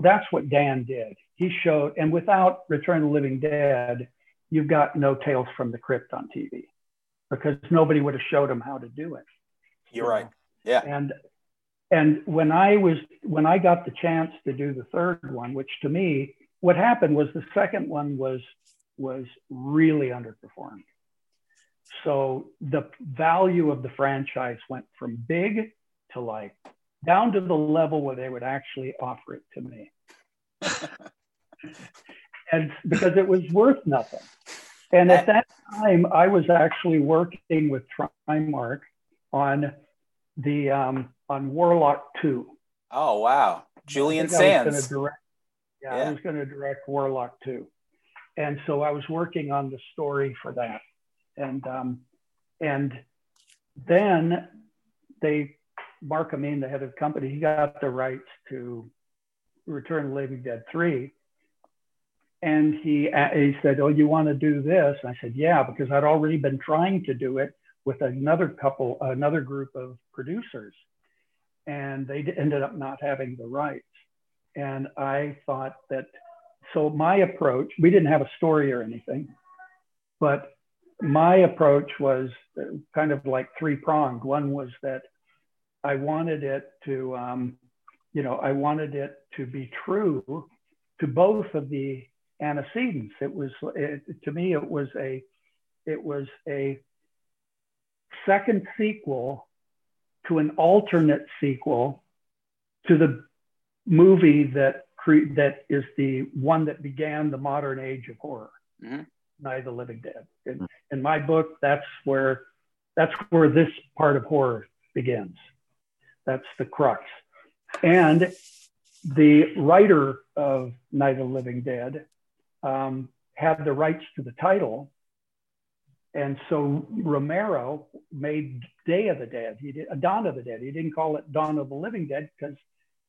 that's what Dan did. He showed, and without Return of the Living Dead, you've got no Tales from the Crypt on TV because nobody would have showed him how to do it. You're right. Yeah. And and when I was when I got the chance to do the third one, which to me, what happened was the second one was was really underperformed. So the value of the franchise went from big to like down to the level where they would actually offer it to me. *laughs* and because it was worth nothing. And at that time, I was actually working with Trimark on the um, on Warlock Two. Oh wow. Julian I think I was gonna Sands. direct- yeah, Yeah. I was going to direct Warlock Two, and so I was working on the story for that, and um, and then they Mark Amin, the head of the company, he got the rights to Return of the Living Dead Three, and he he said, "Oh, you want to do this?" And I said, "Yeah," because I'd already been trying to do it with another couple, another group of producers, and they ended up not having the rights. And I thought that, so my approach, we didn't have a story or anything, but my approach was uh, kind of like three pronged. One was that I wanted it to, um, you know, I wanted it to be true to both of the antecedents. It was, it, to me, it was a, it was a second sequel to an alternate sequel to the movie that cre- that is the one that began the modern age of horror, Mhm. Night of the Living Dead. In, in my book, that's where that's where this part of horror begins. That's the crux. And the writer of Night of the Living Dead um, had the rights to the title. And so Romero made Day of the Dead. He did Dawn of the Dead. He didn't call it Dawn of the Living Dead because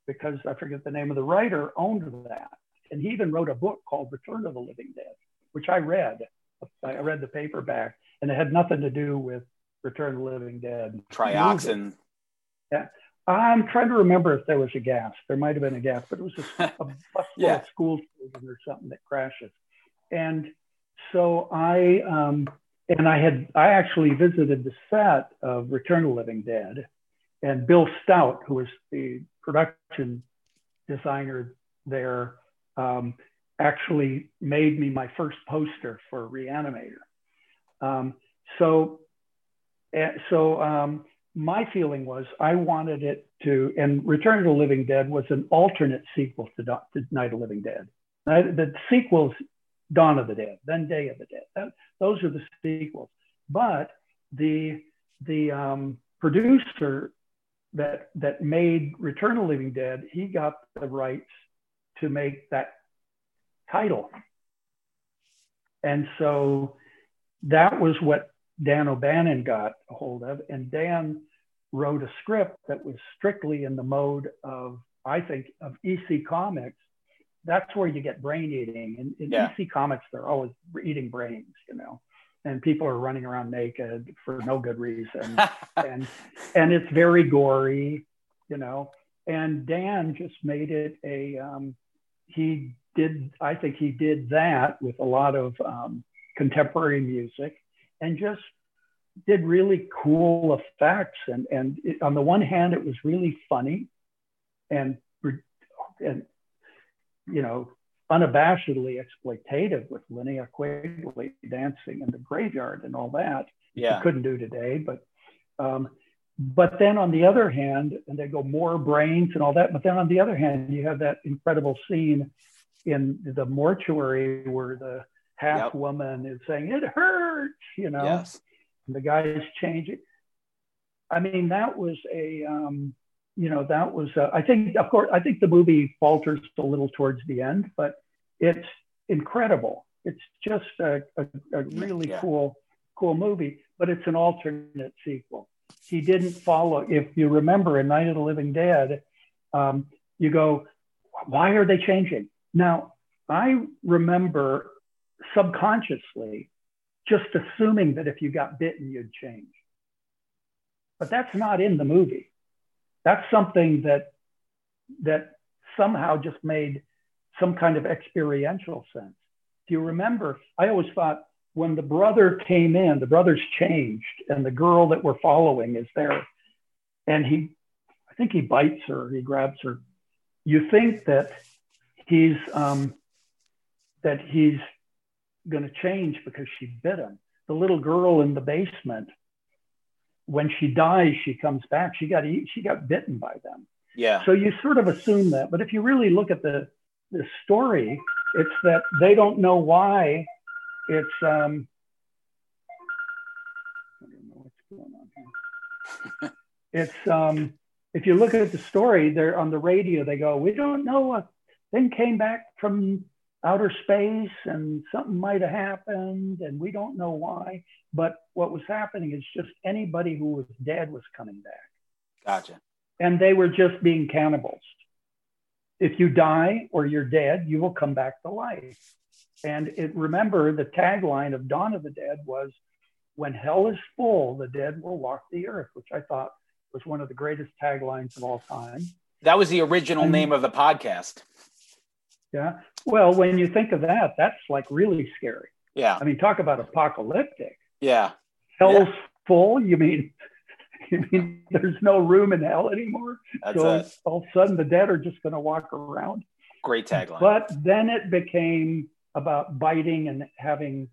because I forget the name of the writer owned that. And he even wrote a book called Return of the Living Dead, which I read. I read the paperback, and it had nothing to do with Return of the Living Dead. Trioxin. I'm trying to remember if there was a gas. There might have been a gas, but it was just *laughs* a bus Yeah. of school children or something that crashes. And so I um, and I had I actually visited the set of Return of the Living Dead, and Bill Stout, who was the production designer there, um, actually made me my first poster for Reanimator. Um, so, eh, so um, my feeling was I wanted it to, and Return of the Living Dead was an alternate sequel to, to Night of the Living Dead. The sequels, Dawn of the Dead, then Day of the Dead. That, those are the sequels. But the the um, producer that that made Return of the Living Dead, he got the rights to make that title, and so that was what Dan O'Bannon got a hold of, and Dan wrote a script that was strictly in the mode of, I think, of EC Comics. That's where you get brain eating. And in Yeah. EC Comics, they're always eating brains, you know, and people are running around naked for no good reason *laughs* and and it's very gory, you know. And Dan just made it a. Um, he did. I think he did that with a lot of um, contemporary music, and just did really cool effects. And and it, on the one hand, it was really funny, and and you know unabashedly exploitative with Linnea Quigley dancing in the graveyard and all that yeah. couldn't do today. But um, but then on the other hand, and they go more brains and all that. But then on the other hand, you have that incredible scene in the mortuary where the half Yep. woman is saying it hurts, you know, Yes. and the guy is changing. I mean, that was a, um, you know, that was, uh, I think, of course, I think the movie falters a little towards the end, but it's incredible. It's just a, a, a really Yeah. cool, cool movie, but it's an alternate sequel. He didn't follow, if you remember in Night of the Living Dead, um, you go, why are they changing? Now, I remember subconsciously just assuming that if you got bitten, you'd change. But that's not in the movie. That's something that that somehow just made some kind of experiential sense. Do you remember? I always thought when the brother came in, the brother's changed, and the girl that we're following is there, and he, I think he bites her, he grabs her. You think that he's um, that he's going to change because she bit him. The little girl in the basement, when she dies, she comes back. She got eat, she got bitten by them. Yeah. So you sort of assume that, but if you really look at the the story, it's that they don't know why. It's um, I don't know what's going on here. *laughs* it's um, if you look at the story, they're on the radio. They go, "We don't know what thing came back from outer space, and something might have happened, and we don't know why." But what was happening is just anybody who was dead was coming back Gotcha. and they were just being cannibals. If you die or you're dead, you will come back to life. And it, remember, the tagline of Dawn of the Dead was, "When hell is full, the dead will walk the earth," which I thought was one of the greatest taglines of all time. That was the original And- name of the podcast. Yeah. Well, when you think of that, that's like really scary. Yeah. I mean, talk about apocalyptic. Yeah. Hell's full. You mean? *laughs* You mean there's no room in hell anymore? That's so a all of a sudden, the dead are just going to walk around. great tagline. But then it became about biting and having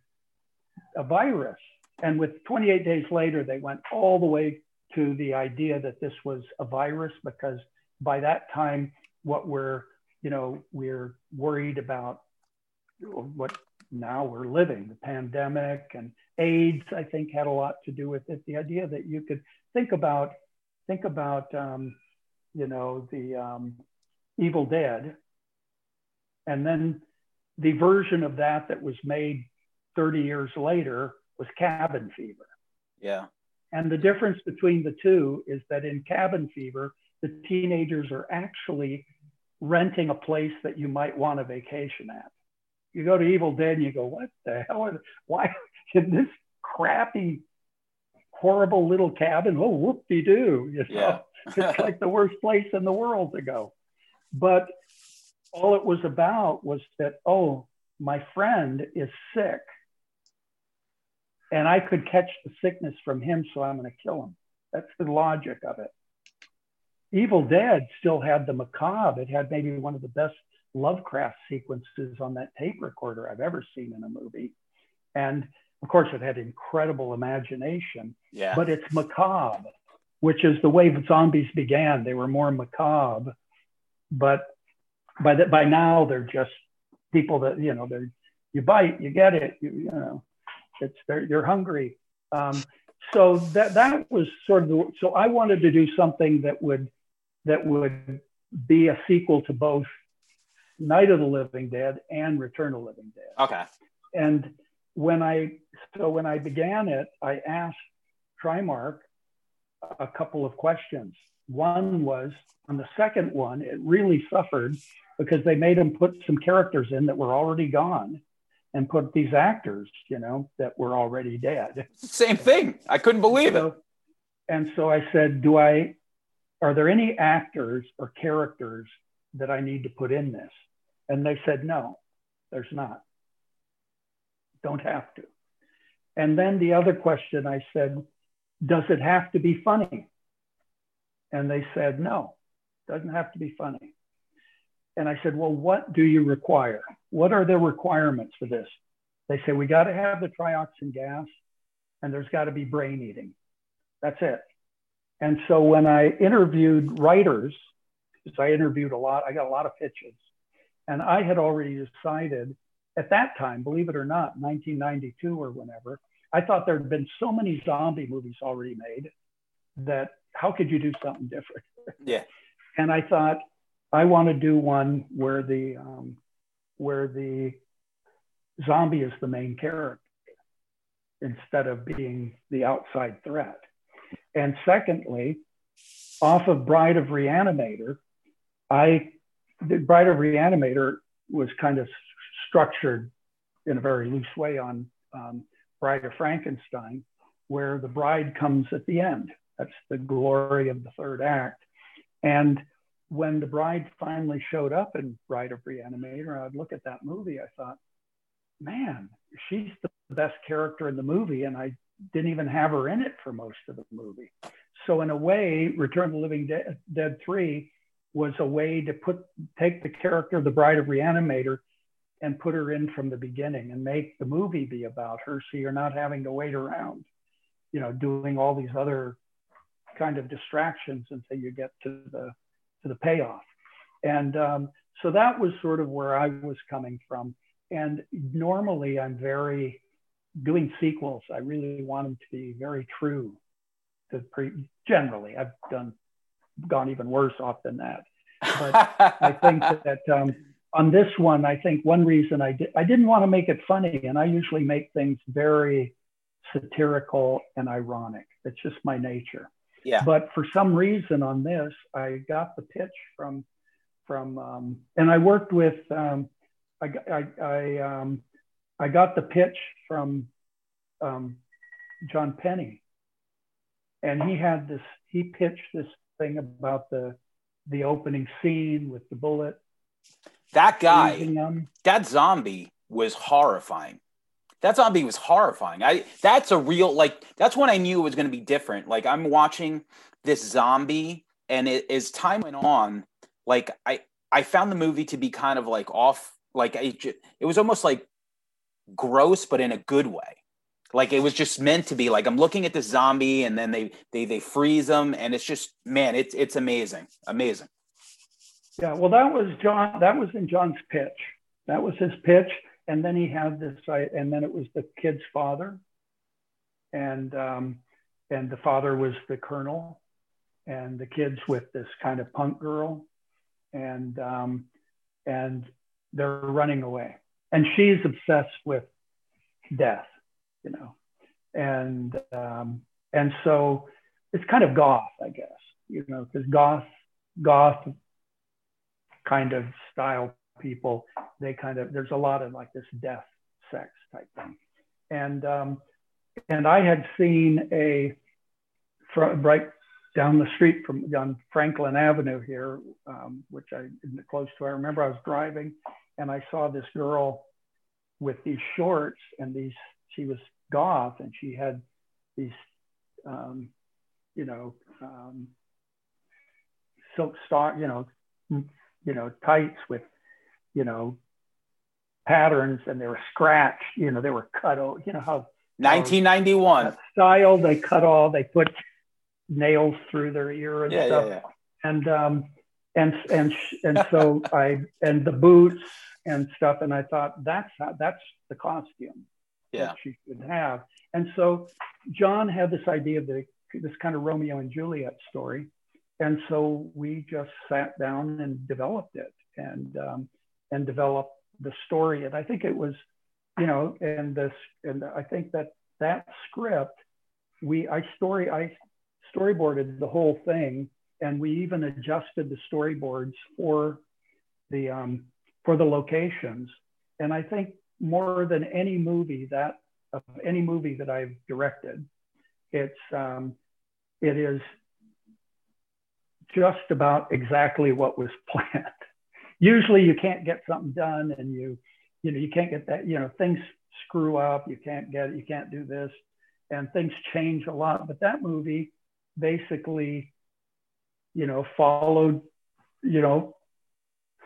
a virus. And with 28 days later, they went all the way to the idea that this was a virus because by that time, what we're, you know, we're worried about what now we're living, the pandemic and AIDS, I think had a lot to do with it. The idea that you could think about, think about, um, you know, the um, Evil Dead, and then the version of that that was made 30 years later was Cabin Fever. yeah. And the difference between the two is that in Cabin Fever, the teenagers are actually renting a place that you might want a vacation at. You go to Evil Dead and you go, what the hell? Are, why *laughs* in this crappy, horrible little cabin? Oh, whoop de doo. You know? Yeah. *laughs* it's like the worst place in the world to go. But all it was about was that, oh, my friend is sick and I could catch the sickness from him, so I'm going to kill him. That's the logic of it. Evil Dead still had the macabre. It had maybe one of the best Lovecraft sequences on that tape recorder I've ever seen in a movie. And of course, it had incredible imagination Yeah. but it's macabre, which is the way zombies began. They were more macabre, but by the, by now they're just people that you know they're you bite, you get it, you, you know, it's they're, you're hungry. Um, so that that was sort of the, so I wanted to do something that would that would be a sequel to both Night of the Living Dead and Return of the Living Dead okay. and when I so when I began it, I asked Trimark a couple of questions. One was on the second one, it really suffered because they made him put some characters in that were already gone and put these actors, you know, that were already dead. Same thing. I couldn't believe it. And so I said, Do I, are there any actors or characters that I need to put in this? And they said, No, there's not. Don't have to. And then the other question I said, Does it have to be funny? And they said, No, doesn't have to be funny. And I said, Well, what do you require? What are the requirements for this? They said, We got to have the trioxin gas and there's got to be brain eating. That's it. And so when I interviewed writers, because I interviewed a lot, I got a lot of pitches. And I had already decided at that time, believe it or not, 1992 or whenever, I thought there had been so many zombie movies already made that how could you do something different? *laughs* Yeah. and I thought I want to do one where the um, where the zombie is the main character instead of being the outside threat. And secondly, off of Bride of Reanimator, I the Bride of Reanimator was kind of structured in a very loose way on um, Bride of Frankenstein, where the bride comes at the end. That's the glory of the third act. And when the bride finally showed up in Bride of Reanimator, I'd look at that movie. I thought, man, she's the best character in the movie, and I didn't even have her in it for most of the movie. So in a way, Return of the Living Dead, Dead 3 was a way to put take the character of the Bride of Reanimator and put her in from the beginning and make the movie be about her so you're not having to wait around, you know, doing all these other kind of distractions until you get to the to the payoff. And um, so that was sort of where I was coming from. And normally I'm very doing sequels. I really want them to be very true to pre. Generally, I've done gone even worse off than that. But I think *laughs* that um, on this one, I think one reason I did I didn't want to make it funny, and I usually make things very satirical and ironic. It's just my nature. Yeah. But for some reason on this, I got the pitch from from um, and I worked with um, I I I, um, I got the pitch from um, John Penney, and he had this he pitched this thing about the the opening scene with the bullet. that guy, that zombie was horrifying. That zombie was horrifying. I that's a real like that's when I knew it was going to be different. Like I'm watching this zombie and it, as time went on, like I I found the movie to be kind of like off like it, it was almost like gross but in a good way. Like it was just meant to be like I'm looking at this zombie and then they they they freeze them and it's just man, it's it's amazing. Amazing. Yeah, well, that was John. That was in John's pitch. That was his pitch, and then he had this, I- and then it was the kid's father, and um, and the father was the colonel, and the kids with this kind of punk girl, and um, and they're running away, and she's obsessed with death, you know, and um, and so it's kind of goth, I guess, you know, because goth goth kind of style people they kind of there's a lot of like this death sex type thing. And um and i had seen a fr- right down the street from on franklin avenue here um, which i close to i remember i was driving and i saw this girl with these shorts and these she was goth and she had these um, you know um, silk stock you know you know, tights with, you know, patterns and they were scratched, you know, they were cut out, you know, how 1991. style they cut all, they put nails through their ear and Yeah, stuff. yeah, yeah. And, um, and, and, and so *laughs* I, and the boots and stuff. And I thought that's how, that's the costume Yeah. that she should have. And so John had this idea of the, this kind of Romeo and Juliet story. And so we just sat down and developed it and, um, and developed the story. And I think it was, you know, and this, and I think that that script, we, I story, I storyboarded the whole thing, and we even adjusted the storyboards for the um, for the locations. And I think more than any movie that any movie that I've directed, it's um, it is just about exactly what was *laughs* planned. Usually, you can't get something done, and you you know you can't get that. You know things screw up. You can't get. You can't do this, and things change a lot. But that movie basically, you know, followed you know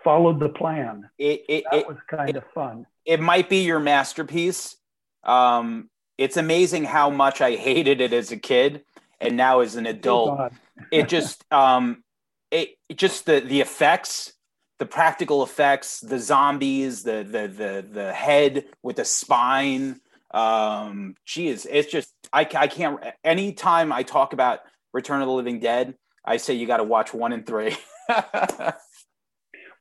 followed the plan. It it, That it, was kind of fun. it might be your masterpiece. Um, it's amazing how much I hated it as a kid, and now as an Oh, adult, it just *laughs* um, it, it just the the effects, the practical effects, the zombies, the the the the head with the spine. Um, geez, it's just I I can't. Anytime I talk about Return of the Living Dead, I say you got to watch one and three. *laughs*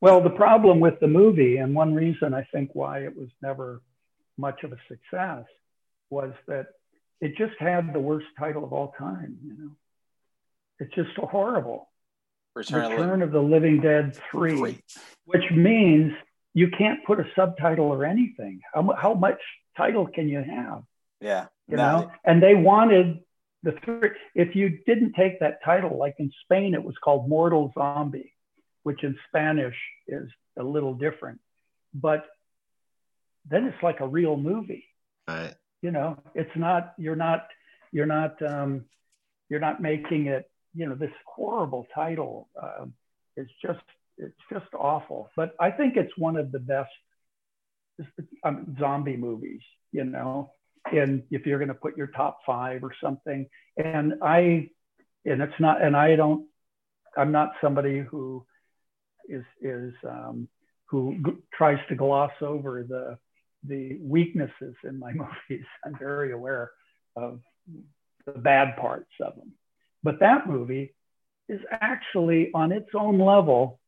Well, the problem with the movie, and one reason I think why it was never much of a success, was that it just had the worst title of all time. You know, it's just horrible. Return of the Living Return of the Living Dead 3, Three. which means you can't put a subtitle or anything. How, how much title can you have? Yeah, You No, know, and they wanted the three. If you didn't take that title, like in Spain, it was called Mortal Zombie, which in Spanish is a little different. But then it's like a real movie Right. you know it's not you're not you're not um you're not making it you know this horrible title um it's just it's just awful but i think it's one of the best um, zombie movies you know and if you're going to put your top five or something and i and it's not and i don't i'm not somebody who is is um who g- tries to gloss over the the weaknesses in my *laughs* movies. I'm very aware of the bad parts of them. But that movie is actually on its own level.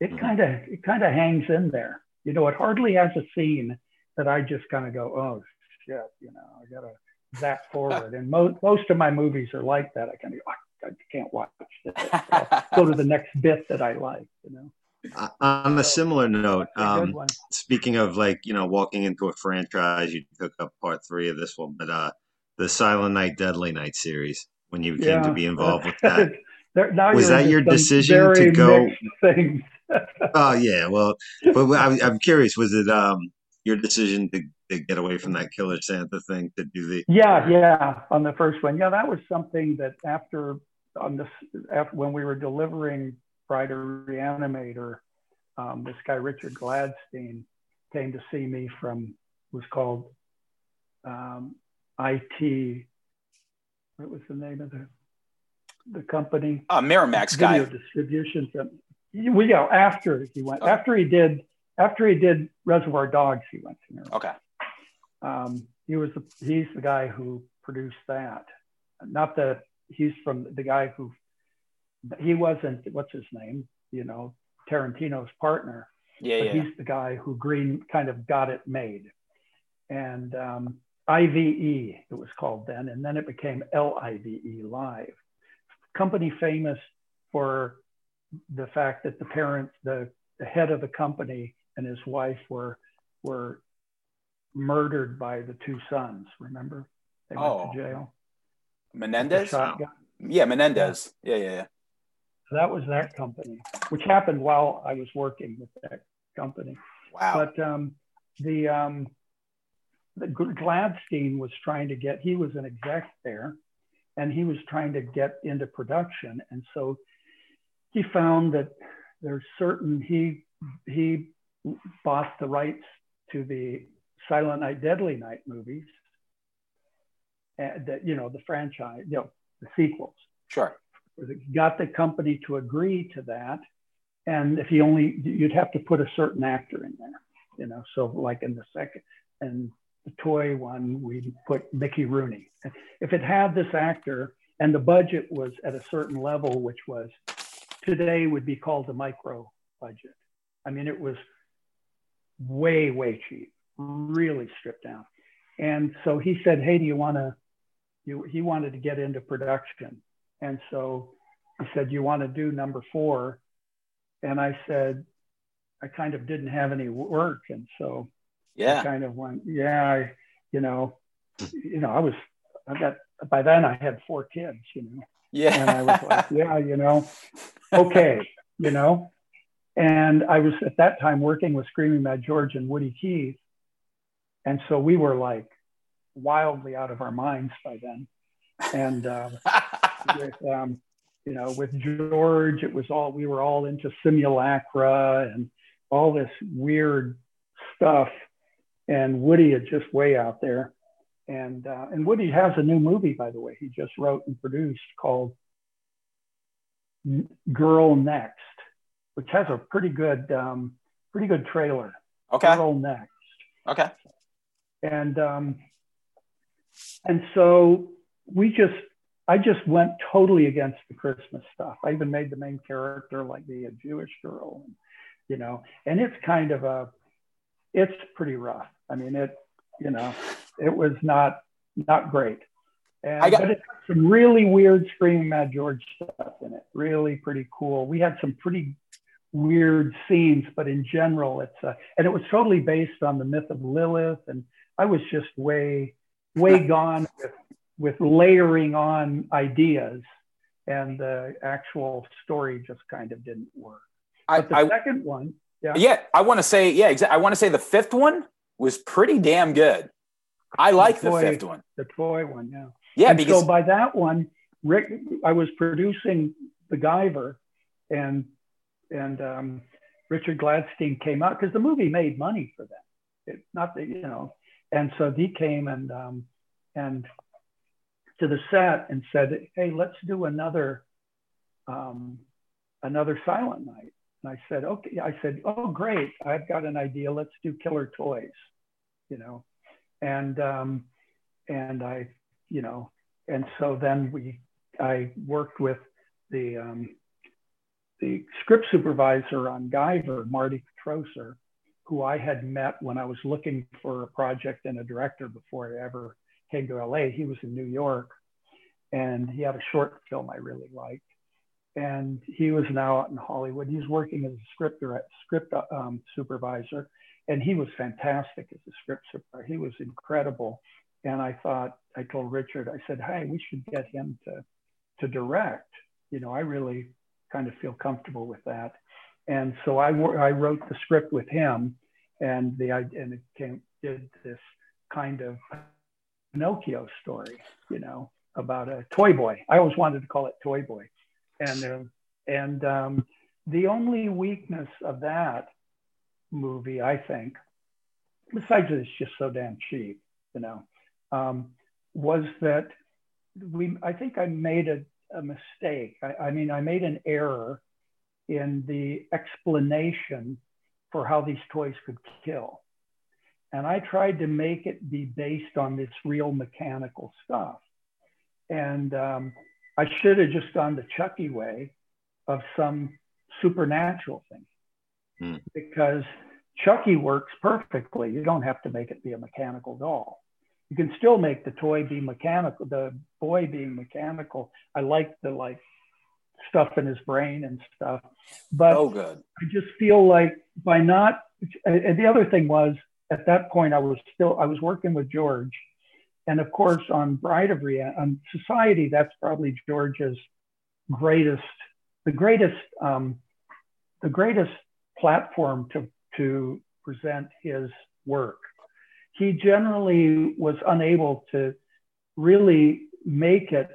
It Mhm. kind of it kind of hangs in there. You know, it hardly has a scene that I just kind of go, oh shit, you know, I gotta zap forward. and mo- most of my movies are like that. I kind of "Oh, I can't watch this. I'll go to the next bit that I like. You know, Uh, On a similar note, a um, speaking of like you know walking into a franchise, you took up part three of this one, but uh, the Silent Night, Deadly Night series when you came to be involved with that. *laughs* There- now Was that your decision to go-. *laughs* Oh yeah, well, but I'm, I'm curious. Was it um your decision to, to get away from that Killer Santa thing to do the? yeah, yeah. On the first one, yeah, that was something that after on this after when we were delivering Bride of Reanimator, um, this guy Richard Gladstein came to see me from was called um, IT. What was the name of the the company? uh, Miramax video guy. distribution company. Well, yeah, after he went, Okay. after he did, after he did Reservoir Dogs, he went to Miramax. Okay. Um, he was the, he's the guy who produced that. Not that he's from the guy who he wasn't. What's his name? You know, Tarantino's partner Yeah, but yeah. he's the guy who Green kind of got it made. And um, IVE, it was called then, and then it became LIVE, E, Live. Company famous for the fact that the parents, the, the head of the company and his wife were, were murdered by the two sons, remember? They went Oh. to jail. Menendez. Shotgun. Yeah, Menendez. Yeah, yeah, yeah. So that was that company, which happened while I was working with that company. Wow. But um, the um, the Gladstein was trying to get. He was an exec there, and he was trying to get into production. And so he found that there's certain he he bought the rights to the Silent Night, Deadly Night movies, and that you know the franchise, you know the sequels sure. got the company to agree to that. And if you only, you'd have to put a certain actor in there, you know. So, like in the second and the toy one, we put Mickey Rooney. If it had this actor and the budget was at a certain level, which was today would be called a micro budget. I mean, it was way, way cheap, really stripped down. And so he said, Hey, do you want to? You, he wanted to get into production And so he said, You want to do number four? And I said, I kind of didn't have any work. And so I Yeah. kind of went, Yeah, I, you know, you know, I was, I got, by then I had four kids, you know, yeah, and I was like, Yeah. Yeah, you know, okay, you know. And I was at that time working with Screaming Mad George and Woody Keith. And so we were like wildly out of our minds by then. And, uh, *laughs* with um, you know with George, it was all we were all into simulacra and all this weird stuff, and Woody is just way out there. And uh, and Woody has a new movie, by the way. He just wrote and produced called Girl Next, which has a pretty good um, pretty good trailer. okay. Girl Next Okay. And um, and so we just I just went totally against the Christmas stuff. I even made the main character like be a Jewish girl, you know, and it's kind of a it's pretty rough. I mean, it you know, it was not not great. And I got- but it had some really weird screaming Mad George stuff in it. Really pretty cool. We had some pretty weird scenes, but in general, it's uh, and it was totally based on the myth of Lilith, and I was just way way gone with with layering on ideas, and the actual story just kind of didn't work. I, But the I second one, yeah, yeah, I want to say yeah, exa- I want to say the fifth one was pretty damn good. I like the Boy. fifth one. the toy one, yeah. Yeah, and because so by that one, Rick, I was producing The Guyver, and and um, Richard Gladstein came out because the movie made money for them. It, not that you know, and so he came and um, and to the set and said, "Hey, let's do another um, another Silent Night." And I said, "Okay." I said, "Oh, great! I've got an idea. Let's do Killer Toys," you know, and um, and I you know, and so then we, I worked with the um, the script supervisor on Guyver, Marty Kitrosser, who I had met when I was looking for a project and a director before I ever came to LA. He was in New York, and he had a short film I really liked. And he was now out in Hollywood. He's working as a script script um, supervisor, and he was fantastic as a script supervisor. He was incredible and I thought I told Richard, I said, "Hey, we should get him to to direct." You know, I really kind of feel comfortable with that, and so I I wrote the script with him, and the and it came did this kind of Pinocchio story, you know, about a toy boy. I always wanted to call it Toy Boy, and uh, and um, the only weakness of that movie, I think, besides it's just so damn cheap, you know um, was that we I think I made a, a mistake. I, I mean, I made an error in the explanation for how these toys could kill. And I tried to make it be based on this real mechanical stuff. And um, I should have just gone the Chucky way of some supernatural thing Hmm. because Chucky works perfectly. You don't have to make it be a mechanical doll you can still make the toy be mechanical, the boy being mechanical. I like the like stuff in his brain and stuff, but oh good. I just feel like by not. And the other thing was at that point I was still I was working with George, and of course on Bride of Ria on Society that's probably George's greatest, the greatest, um, the greatest platform to to present his work he generally was unable to really make it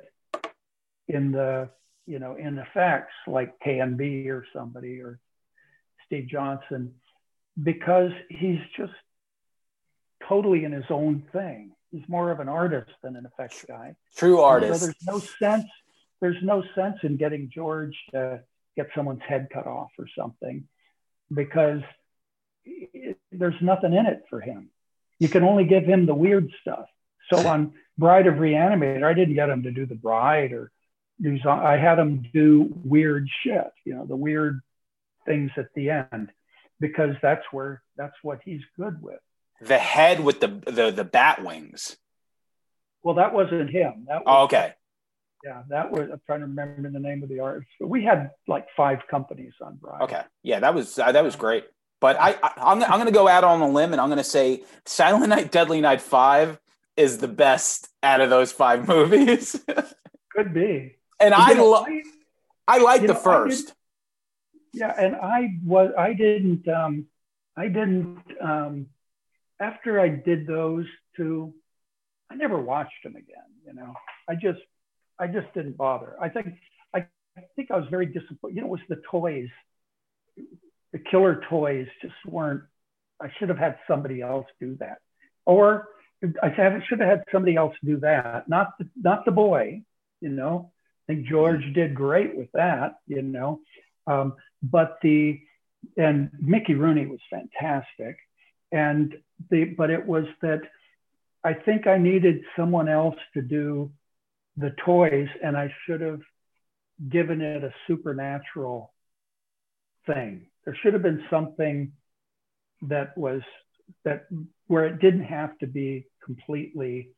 in the you know in effects like KNB or somebody or Steve Johnson because he's just totally in his own thing. He's more of an artist than an effects guy. True So artist. there's no sense. There's no sense in getting George to get someone's head cut off or something, because it, there's nothing in it for him. You can only give him the weird stuff. So *laughs* on Bride of Reanimator, I didn't get him to do the bride or zo- I had him do weird shit. You know, the weird things at the end, because that's where that's what he's good with. the head with the the the bat wings. Well, that wasn't him. That was Oh, okay. Yeah, that was. I'm trying to remember the name of the artist. We had like five companies on Bravo. Okay, yeah, that was uh, that was great. But I, I I'm I'm gonna go out on a limb and I'm gonna say Silent Night, Deadly Night Five is the best out of those five movies. *laughs* Could be. And I know, lo- I like the know, first. Yeah, and I was I didn't um I didn't um after I did those two, I never watched them again, you know. I just I just didn't bother. I think I, I think I was very disappointed. You know, it was the toys. The killer toys just weren't I should have had somebody else do that. Or I should should have had somebody else do that, not the not the boy, you know. I think George did great with that, you know. Um, but the and Mickey Rooney was fantastic, and the but it was that I think I needed someone else to do the toys, and I should have given it a supernatural thing. There should have been something that was that where it didn't have to be completely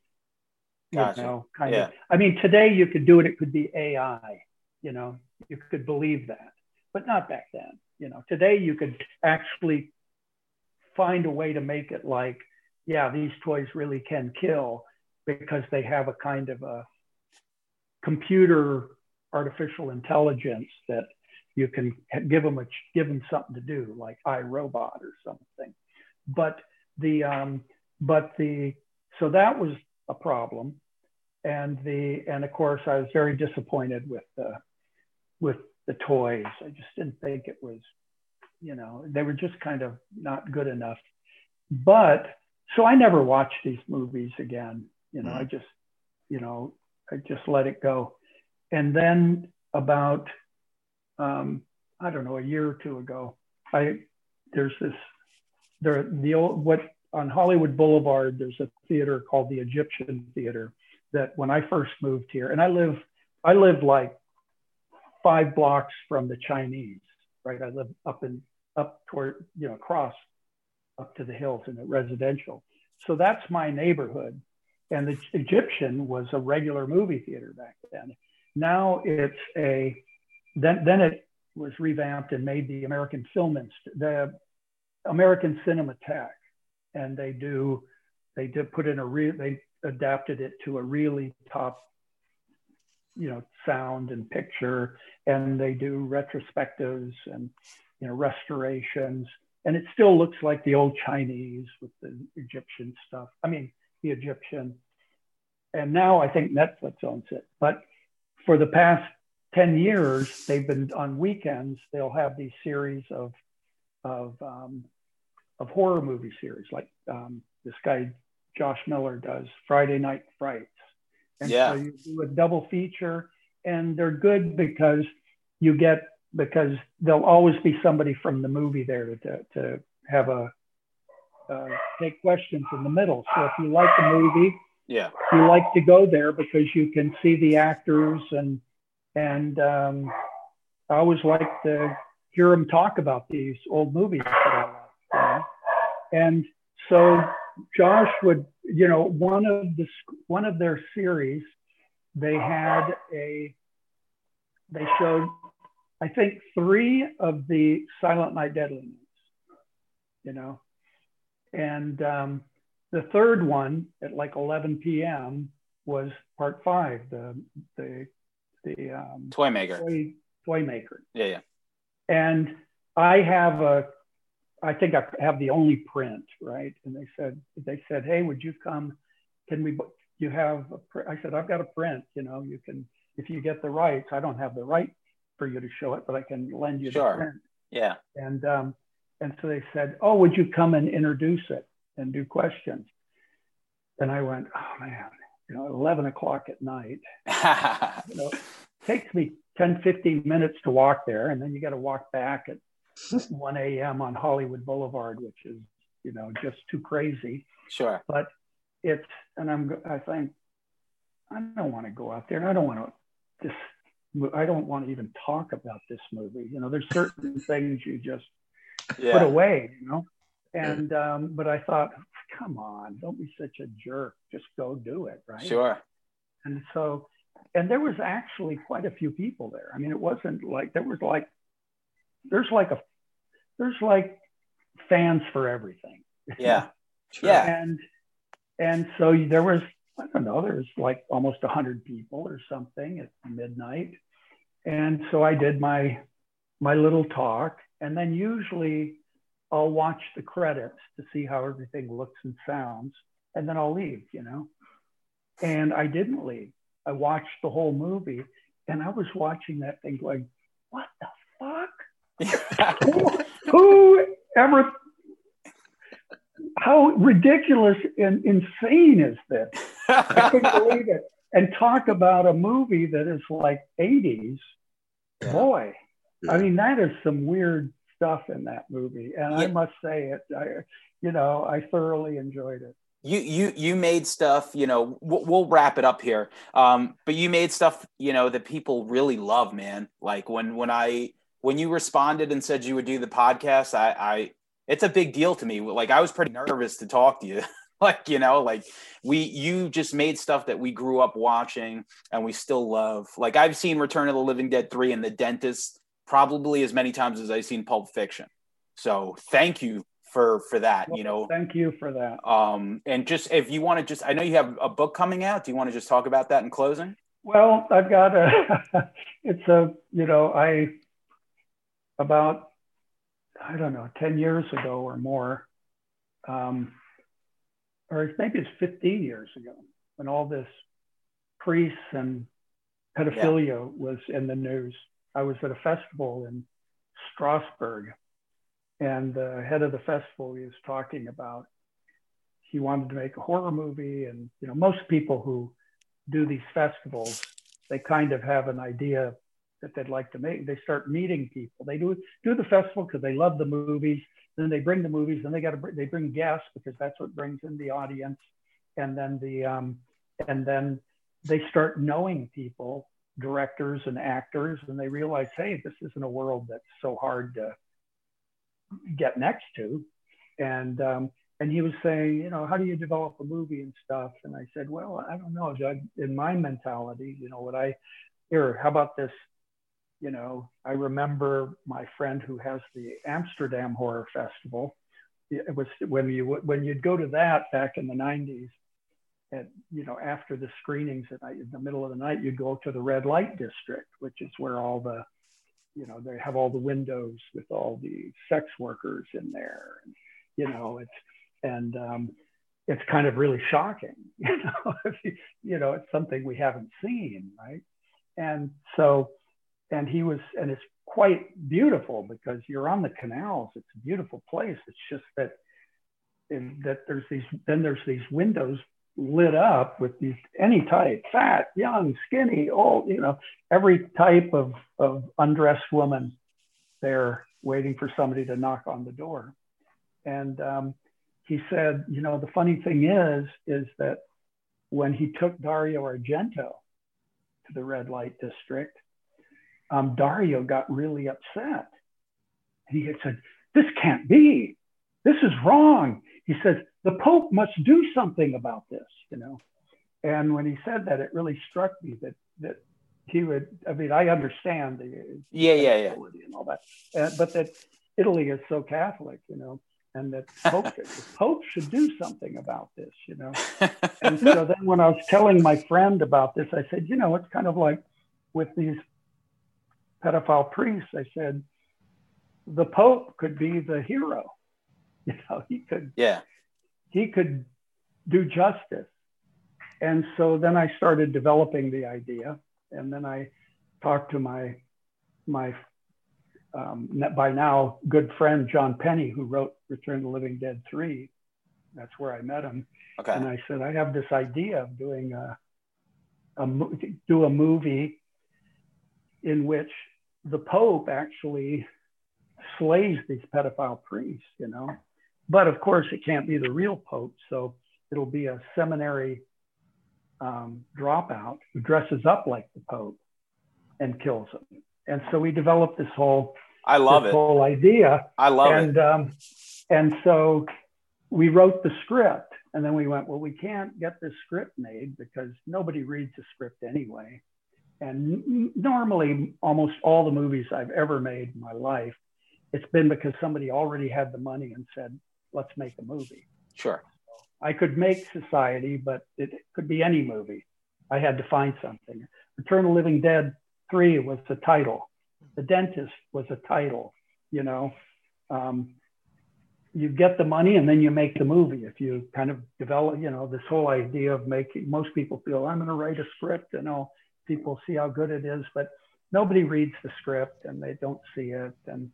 you know kind Yeah. of i mean today you could do it it could be ai you know you could believe that but not back then you know. Today you could actually find a way to make it like yeah these toys really can kill because they have a kind of a computer artificial intelligence that you can give them a give them something to do like iRobot or something. But the um, but the so that was a problem and the and of course i was very disappointed with the with the toys. I just didn't think it was you know they were just kind of not good enough. But so i never watched these movies again you know i just you know i just let it go. And then about um, i don't know a year or two ago i there's this there the old what on hollywood boulevard there's a theater called the egyptian theater that when i first moved here and i live i live like five blocks from the chinese right? I live up in up toward you know across up to the hills in a residential. So that's my neighborhood. And the egyptian was a regular movie theater back then. Now it's a then then it was revamped and made the american film Inst- the american cinematheque. And they do they did put in a real they adapted it to a really top you know sound and picture and they do retrospectives and you know restorations. And it still looks like the old chinese with the egyptian stuff. I mean the egyptian. And now i think netflix owns it. But for the past 10 years they've been on weekends they'll have these series of of um, of horror movie series like um, this guy Josh Miller does Friday Night Frights. And Yeah. so you do a double feature and they're good because you get because there'll always be somebody from the movie there to, to have a uh, take questions in the middle. So if you like the movie, Yeah. you like to go there because you can see the actors and and um, I always like to hear them talk about these old movies that I like. You know? And so Josh would, you know, one of the one of their series, they had a they showed, I think, three of the Silent Night Deadly Nights, you know, and um, the third one at like 11 p.m. was part five, the the the um, Toy maker. toy, toy maker. Yeah, yeah. And I have a, I think I have the only print, right? And they said, they said, hey, would you come? Can we? You have? A pr-? I said, I've got a print. You know, you can if you get the rights. I don't have the right for you to show it, but I can lend you Sure. the print. Yeah. And um, and so they said, oh, would you come and introduce it and do questions? And I went, oh man, you know, 11 o'clock at night *laughs* you know, takes me 10, 15 minutes to walk there. And then you got to walk back at 1 a.m. on Hollywood Boulevard, which is, you know, just too crazy. sure. But it's, and I'm, I think, I don't want to go out there. I don't want to, this, I don't want to even talk about this movie. You know, there's certain *laughs* things you just put away, you know? And, um, but I thought, come on, don't be such a jerk. Just go do it. Right Sure. and so and there was actually quite a few people there. I mean, it wasn't like there was like there's like a there's like fans for everything. Yeah. *laughs* Sure. Yeah. and and so there was I don't know there was like almost a hundred people or something at midnight, and so I did my my little talk, and then usually I'll watch the credits to see how everything looks and sounds, and then I'll leave, you know. And I didn't leave. I watched the whole movie, and I was watching that thing going, "What the fuck? *laughs* Who, who ever how ridiculous and insane is this? I couldn't *laughs* believe it. And talk about a movie that is like 80s. Yeah. Boy, I mean, that is some weird stuff in that movie. And I must say it, I, you know, I thoroughly enjoyed it. you you you made stuff you know we'll, we'll wrap it up here um but you made stuff you know that people really love man like when when i when you responded and said you would do the podcast i i it's a big deal to me like i was pretty nervous to talk to you *laughs* like you know like we you just made stuff that we grew up watching and we still love like i've seen return of the living dead 3 and the dentist probably as many times as i've seen pulp fiction so thank you for for that you know Thank you for that. um, and just if you want to just, I know you have a book coming out. Do you want to just talk about that in closing? Well, I've got a, *laughs* it's a, you know, I, about, I don't know, 10 years ago or more, um, or maybe it's 15 years ago, when all this priests and pedophilia was in the news. I was at a festival in Strasbourg, and the head of the festival he was talking about he wanted to make a horror movie, and you know, most people who do these festivals, they kind of have an idea that they'd like to make. They start meeting people. They do do the festival because they love the movies. Then they bring the movies. Then they got to they bring guests because that's what brings in the audience. And then the um, and then they start knowing people, directors and actors, and they realize, hey, this isn't a world that's so hard to get next to. And um, and he was saying, you know, how do you develop a movie and stuff? And I said, well, I don't know, Doug. In my mentality, you know, what I here, how about this? You know, I remember my friend who has the Amsterdam Horror Festival. It was when you when you'd go to that back in the '90s, and you know, after the screenings at night, in the middle of the night, you'd go to the red light district, which is where all the, you know, they have all the windows with all the sex workers in there, and you know, it's and um, it's kind of really shocking, *laughs* you know, you, you know, it's something we haven't seen, right? And so, and he was, and it's quite beautiful because you're on the canals. It's a beautiful place. It's just that, that there's these, then there's these windows lit up with these any type, fat, young, skinny, old, you know, every type of of undressed woman there waiting for somebody to knock on the door. And um, he said, you know, the funny thing is, is that when he took Dario Argento to the red light district, um, Dario got really upset. He had said, this can't be. This is wrong. He says, the Pope must do something about this, you know. And when he said that, it really struck me that that he would. I mean, I understand the Yeah, yeah, yeah. and all that, uh, but that Italy is so Catholic, you know, and that *laughs* Pope, the Pope should do something about this, you know. *laughs* And so then when I was telling my friend about this, I said, you know, it's kind of like with these pedophile priests. I said, the Pope could be the hero. *laughs* You know, he could yeah. he could do justice. And so then I started developing the idea, and then I talked to my my um, by now good friend John Penney, who wrote Return of the Living Dead three. That's where I met him, Okay. and I said I have this idea of doing a, a do a movie in which the Pope actually slays these pedophile priests, you know. But of course, it can't be the real Pope, so it'll be a seminary um, dropout who dresses up like the Pope and kills him. And so we developed this whole I love this it. whole idea, I love it. um, and so we wrote the script and then we went, well, we can't get this script made because nobody reads the script anyway. And normally, almost all the movies I've ever made in my life, it's been because somebody already had the money and said, let's make a movie. Sure. I could make Society, but it could be any movie. I had to find something. Return of Living Dead 3 was the title. The Dentist was a title, you know. Um, you get the money and then you make the movie. If you kind of develop, you know, this whole idea of making, most people feel I'm going to write a script and all people see how good it is, but nobody reads the script and they don't see it. And,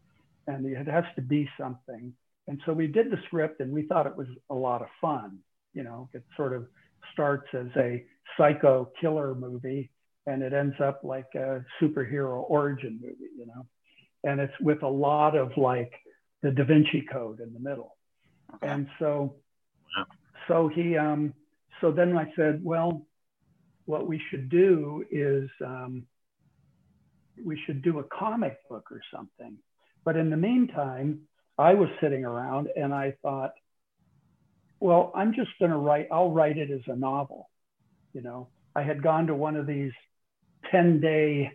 and it has to be something. And so we did the script and we thought it was a lot of fun. You know, it sort of starts as a psycho killer movie and it ends up like a superhero origin movie, you know, and it's with a lot of like the Da Vinci Code in the middle. Okay. And so, so he, um, so then I said, well, what we should do is um, we should do a comic book or something. But in the meantime, I was sitting around and I thought, well, I'm just going to write, I'll write it as a novel. You know, I had gone to one of these 10 day,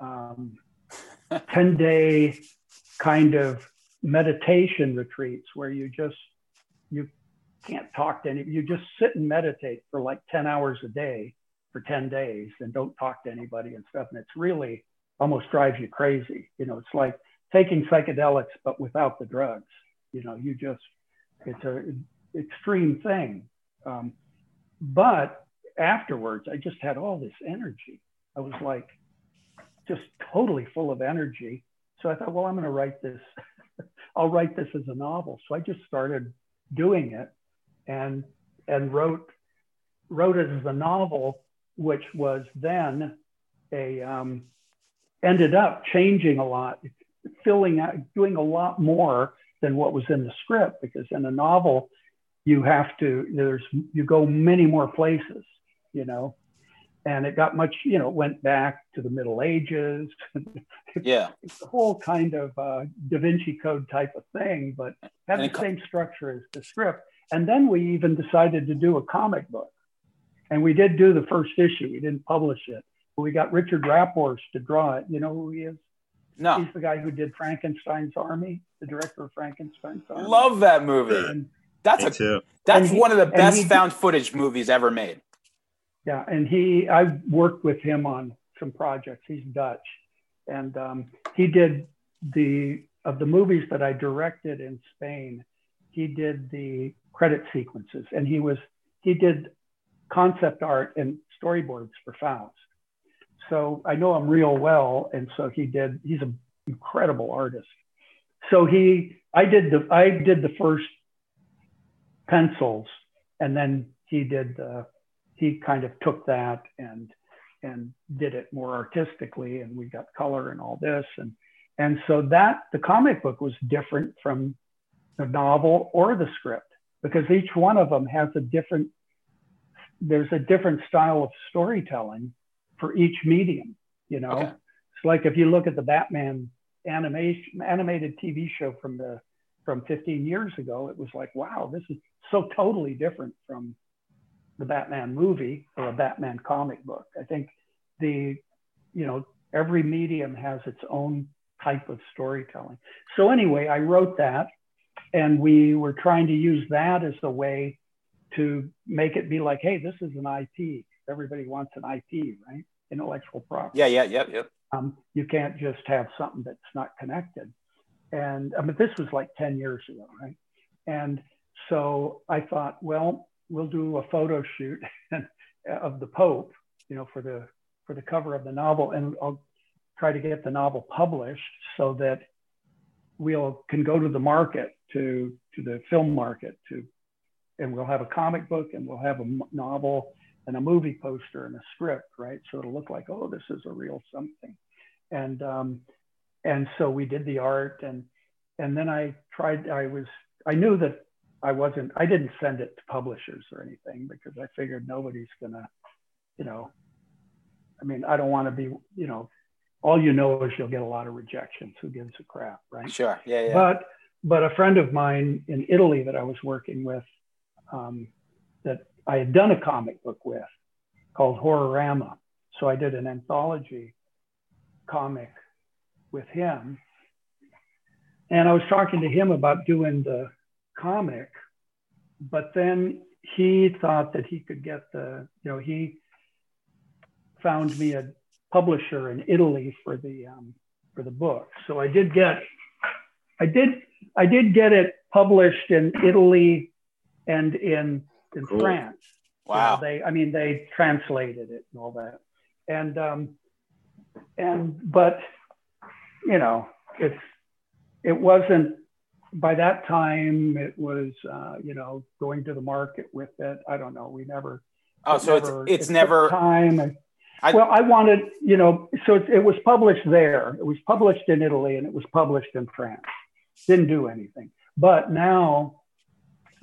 um, *laughs* 10 day kind of meditation retreats where you just, you can't talk to any, you just sit and meditate for like 10 hours a day for 10 days and don't talk to anybody and stuff. And it's really almost drives you crazy. You know, it's like taking psychedelics, but without the drugs. You know, you just, it's a extreme thing. Um, but afterwards, I just had all this energy. I was like, just totally full of energy. So I thought, well, I'm going to write this. *laughs* I'll write this as a novel. So I just started doing it, and and wrote wrote it as a novel, which was then a um, ended up changing a lot, filling out, doing a lot more than what was in the script. Because in a novel, you have to there's you go many more places, you know. And it got much, you know, went back to the Middle Ages, *laughs* Yeah. it's the whole kind of uh, Da Vinci Code type of thing, but had And the co- same structure as the script. And then we even decided to do a comic book. And we did do the first issue. We didn't publish it. But we got Richard Raaphorst to draw it. You know who he is? No. He's the guy who did Frankenstein's Army, the director of Frankenstein's Army. Love that movie. And, That's Me a too. that's he- one of the best he- found footage movies ever made. yeah, and he, I worked with him on some projects. He's Dutch, and um, he did the of the movies that I directed in Spain. He did the credit sequences, and he was he did concept art and storyboards for Faust. So I know him real well, and so he did. He's an incredible artist. So he, I did the I did the first pencils, and then he did the he kind of took that and and did it more artistically and we got color and all this and and so that the comic book was different from the novel or the script because each one of them has a different there's a different style of storytelling for each medium you know Okay. it's like if you look at the batman animation animated tv show from the from 15 years ago it was like wow this is so totally different from the Batman movie or a Batman comic book. I think the, you know, every medium has its own type of storytelling. So anyway, I wrote that and we were trying to use that as a way to make it be like, hey, this is an IP. Everybody wants an IP, right? Intellectual property Yeah, yeah, yeah, yep. um, you can't just have something that's not connected. And I mean, this was like 10 years ago, right? And so I thought, well, we'll do a photo shoot *laughs* of the Pope, you know, for the for the cover of the novel, and I'll try to get the novel published so that we'll can go to the market to to the film market to, and we'll have a comic book and we'll have a novel and a movie poster and a script, right? So it'll look like, oh, this is a real something. And um, and so we did the art and and then I tried. I was I knew that I wasn't. I didn't send it to publishers or anything because I figured nobody's gonna, you know. I mean, I don't want to be, you know, all you know is you'll get a lot of rejections. Who gives a crap, right? Sure. Yeah, yeah. But but a friend of mine in Italy that I was working with, um, that I had done a comic book with, called Horrorama. So I did an anthology comic with him, and I was talking to him about doing the comic, but then he thought that he could get the, you know, he found me a publisher in Italy for the um, for the book. So I did get, I did, I did get it published in Italy and in in Cool. France. You know, Wow. they, I mean, they translated it and all that, and um, and but you know, it's it wasn't by that time. It was uh, you know going to the market with it. I don't know. We never. Oh, so it's never- it's it took never time. and- I- well, I wanted, you know, so it, it was published there. It was published in Italy and it was published in France. Didn't do anything. But now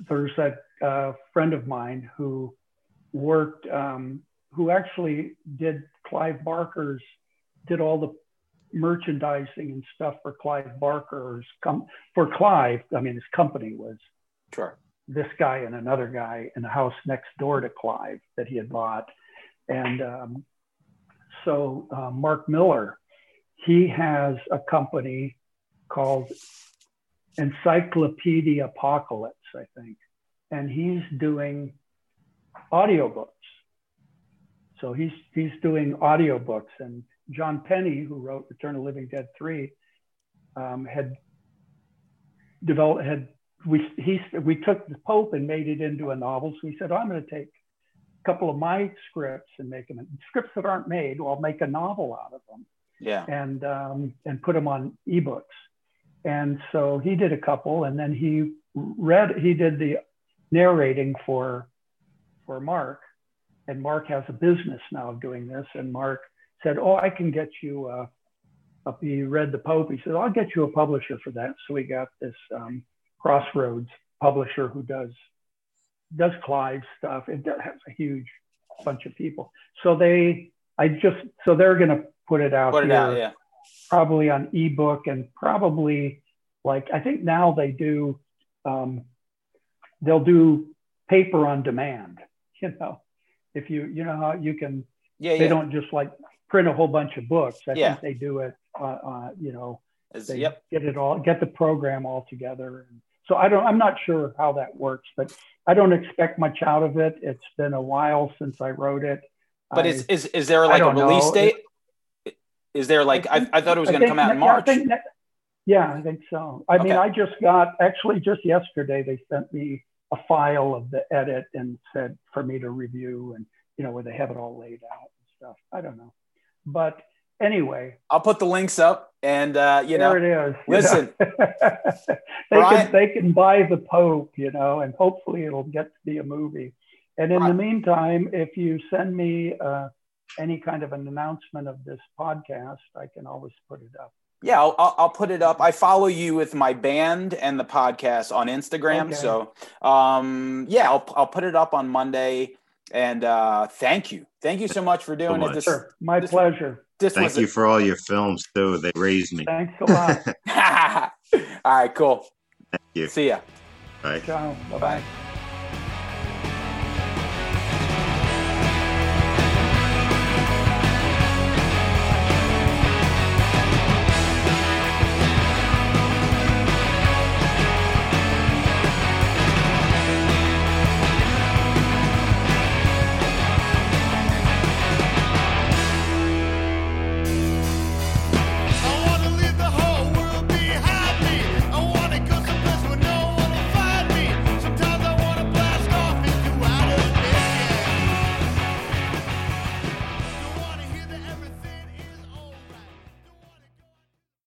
there's a, uh friend of mine who worked, um, who actually did Clive Barker's, did all the merchandising and stuff for Clive Barker's, com- for Clive. I mean, his company was sure. this guy and another guy in the house next door to Clive that he had bought. And um, so uh, Mark Miller, he has a company called Encyclopedia Apocalypse, I think. And he's doing audiobooks. So he's he's doing audiobooks. And John Penney, who wrote Return of Living Dead 3, um, had developed had we he we took the Pope and made it into a novel. So he said, I'm going to take a couple of my scripts and make them scripts that aren't made. Well, I'll make a novel out of them Yeah. and um, and put them on ebooks. And so he did a couple, and then he read he did the narrating for for Mark, and Mark has a business now of doing this. And Mark said, "Oh, I can get you." Uh, he read the Pope. He said, "I'll get you a publisher for that." So we got this um, Crossroads publisher who does does Clive stuff. It does- has a huge bunch of people. So they, I just, so they're going to put it out Put it here, out. Yeah. probably on ebook and probably like I think now they do, um, they'll do paper on demand. *laughs* You know, if you you know how you can, Yeah. they Yeah. don't just like print a whole bunch of books. I Yeah. think they do it. Uh, uh, you know, As, they yep. get it all, get the program all together. And so I don't, I'm not sure how that works, but I don't expect much out of it. It's been a while since I wrote it. But I- is is is there like a release know. date? Is there like I, I thought it was going to come out in yeah, I March? think yeah, I think so. I mean, I just got actually just yesterday they sent me a file of the edit and said for me to review and you know where they have it all laid out and stuff. I don't know, but anyway, I'll put the links up, and uh, you know, there it is. you *laughs* listen. know. they Brian- can they can buy the Pope, you know, and hopefully it'll get to be a movie. And in the meantime, if you send me uh, any kind of an announcement of this podcast, I can always put it up. Yeah, I'll, I'll I'll put it up. I follow you with my band and the podcast on Instagram, Okay. so um, yeah, I'll I'll put it up on Monday. And uh, thank you, thank you so much for doing much. it. This Sure, my this- pleasure. this Thank was you for all your films too. They raised me. Thanks a lot. *laughs* all right. Cool. Thank you. See ya. Bye. Ciao. Bye bye.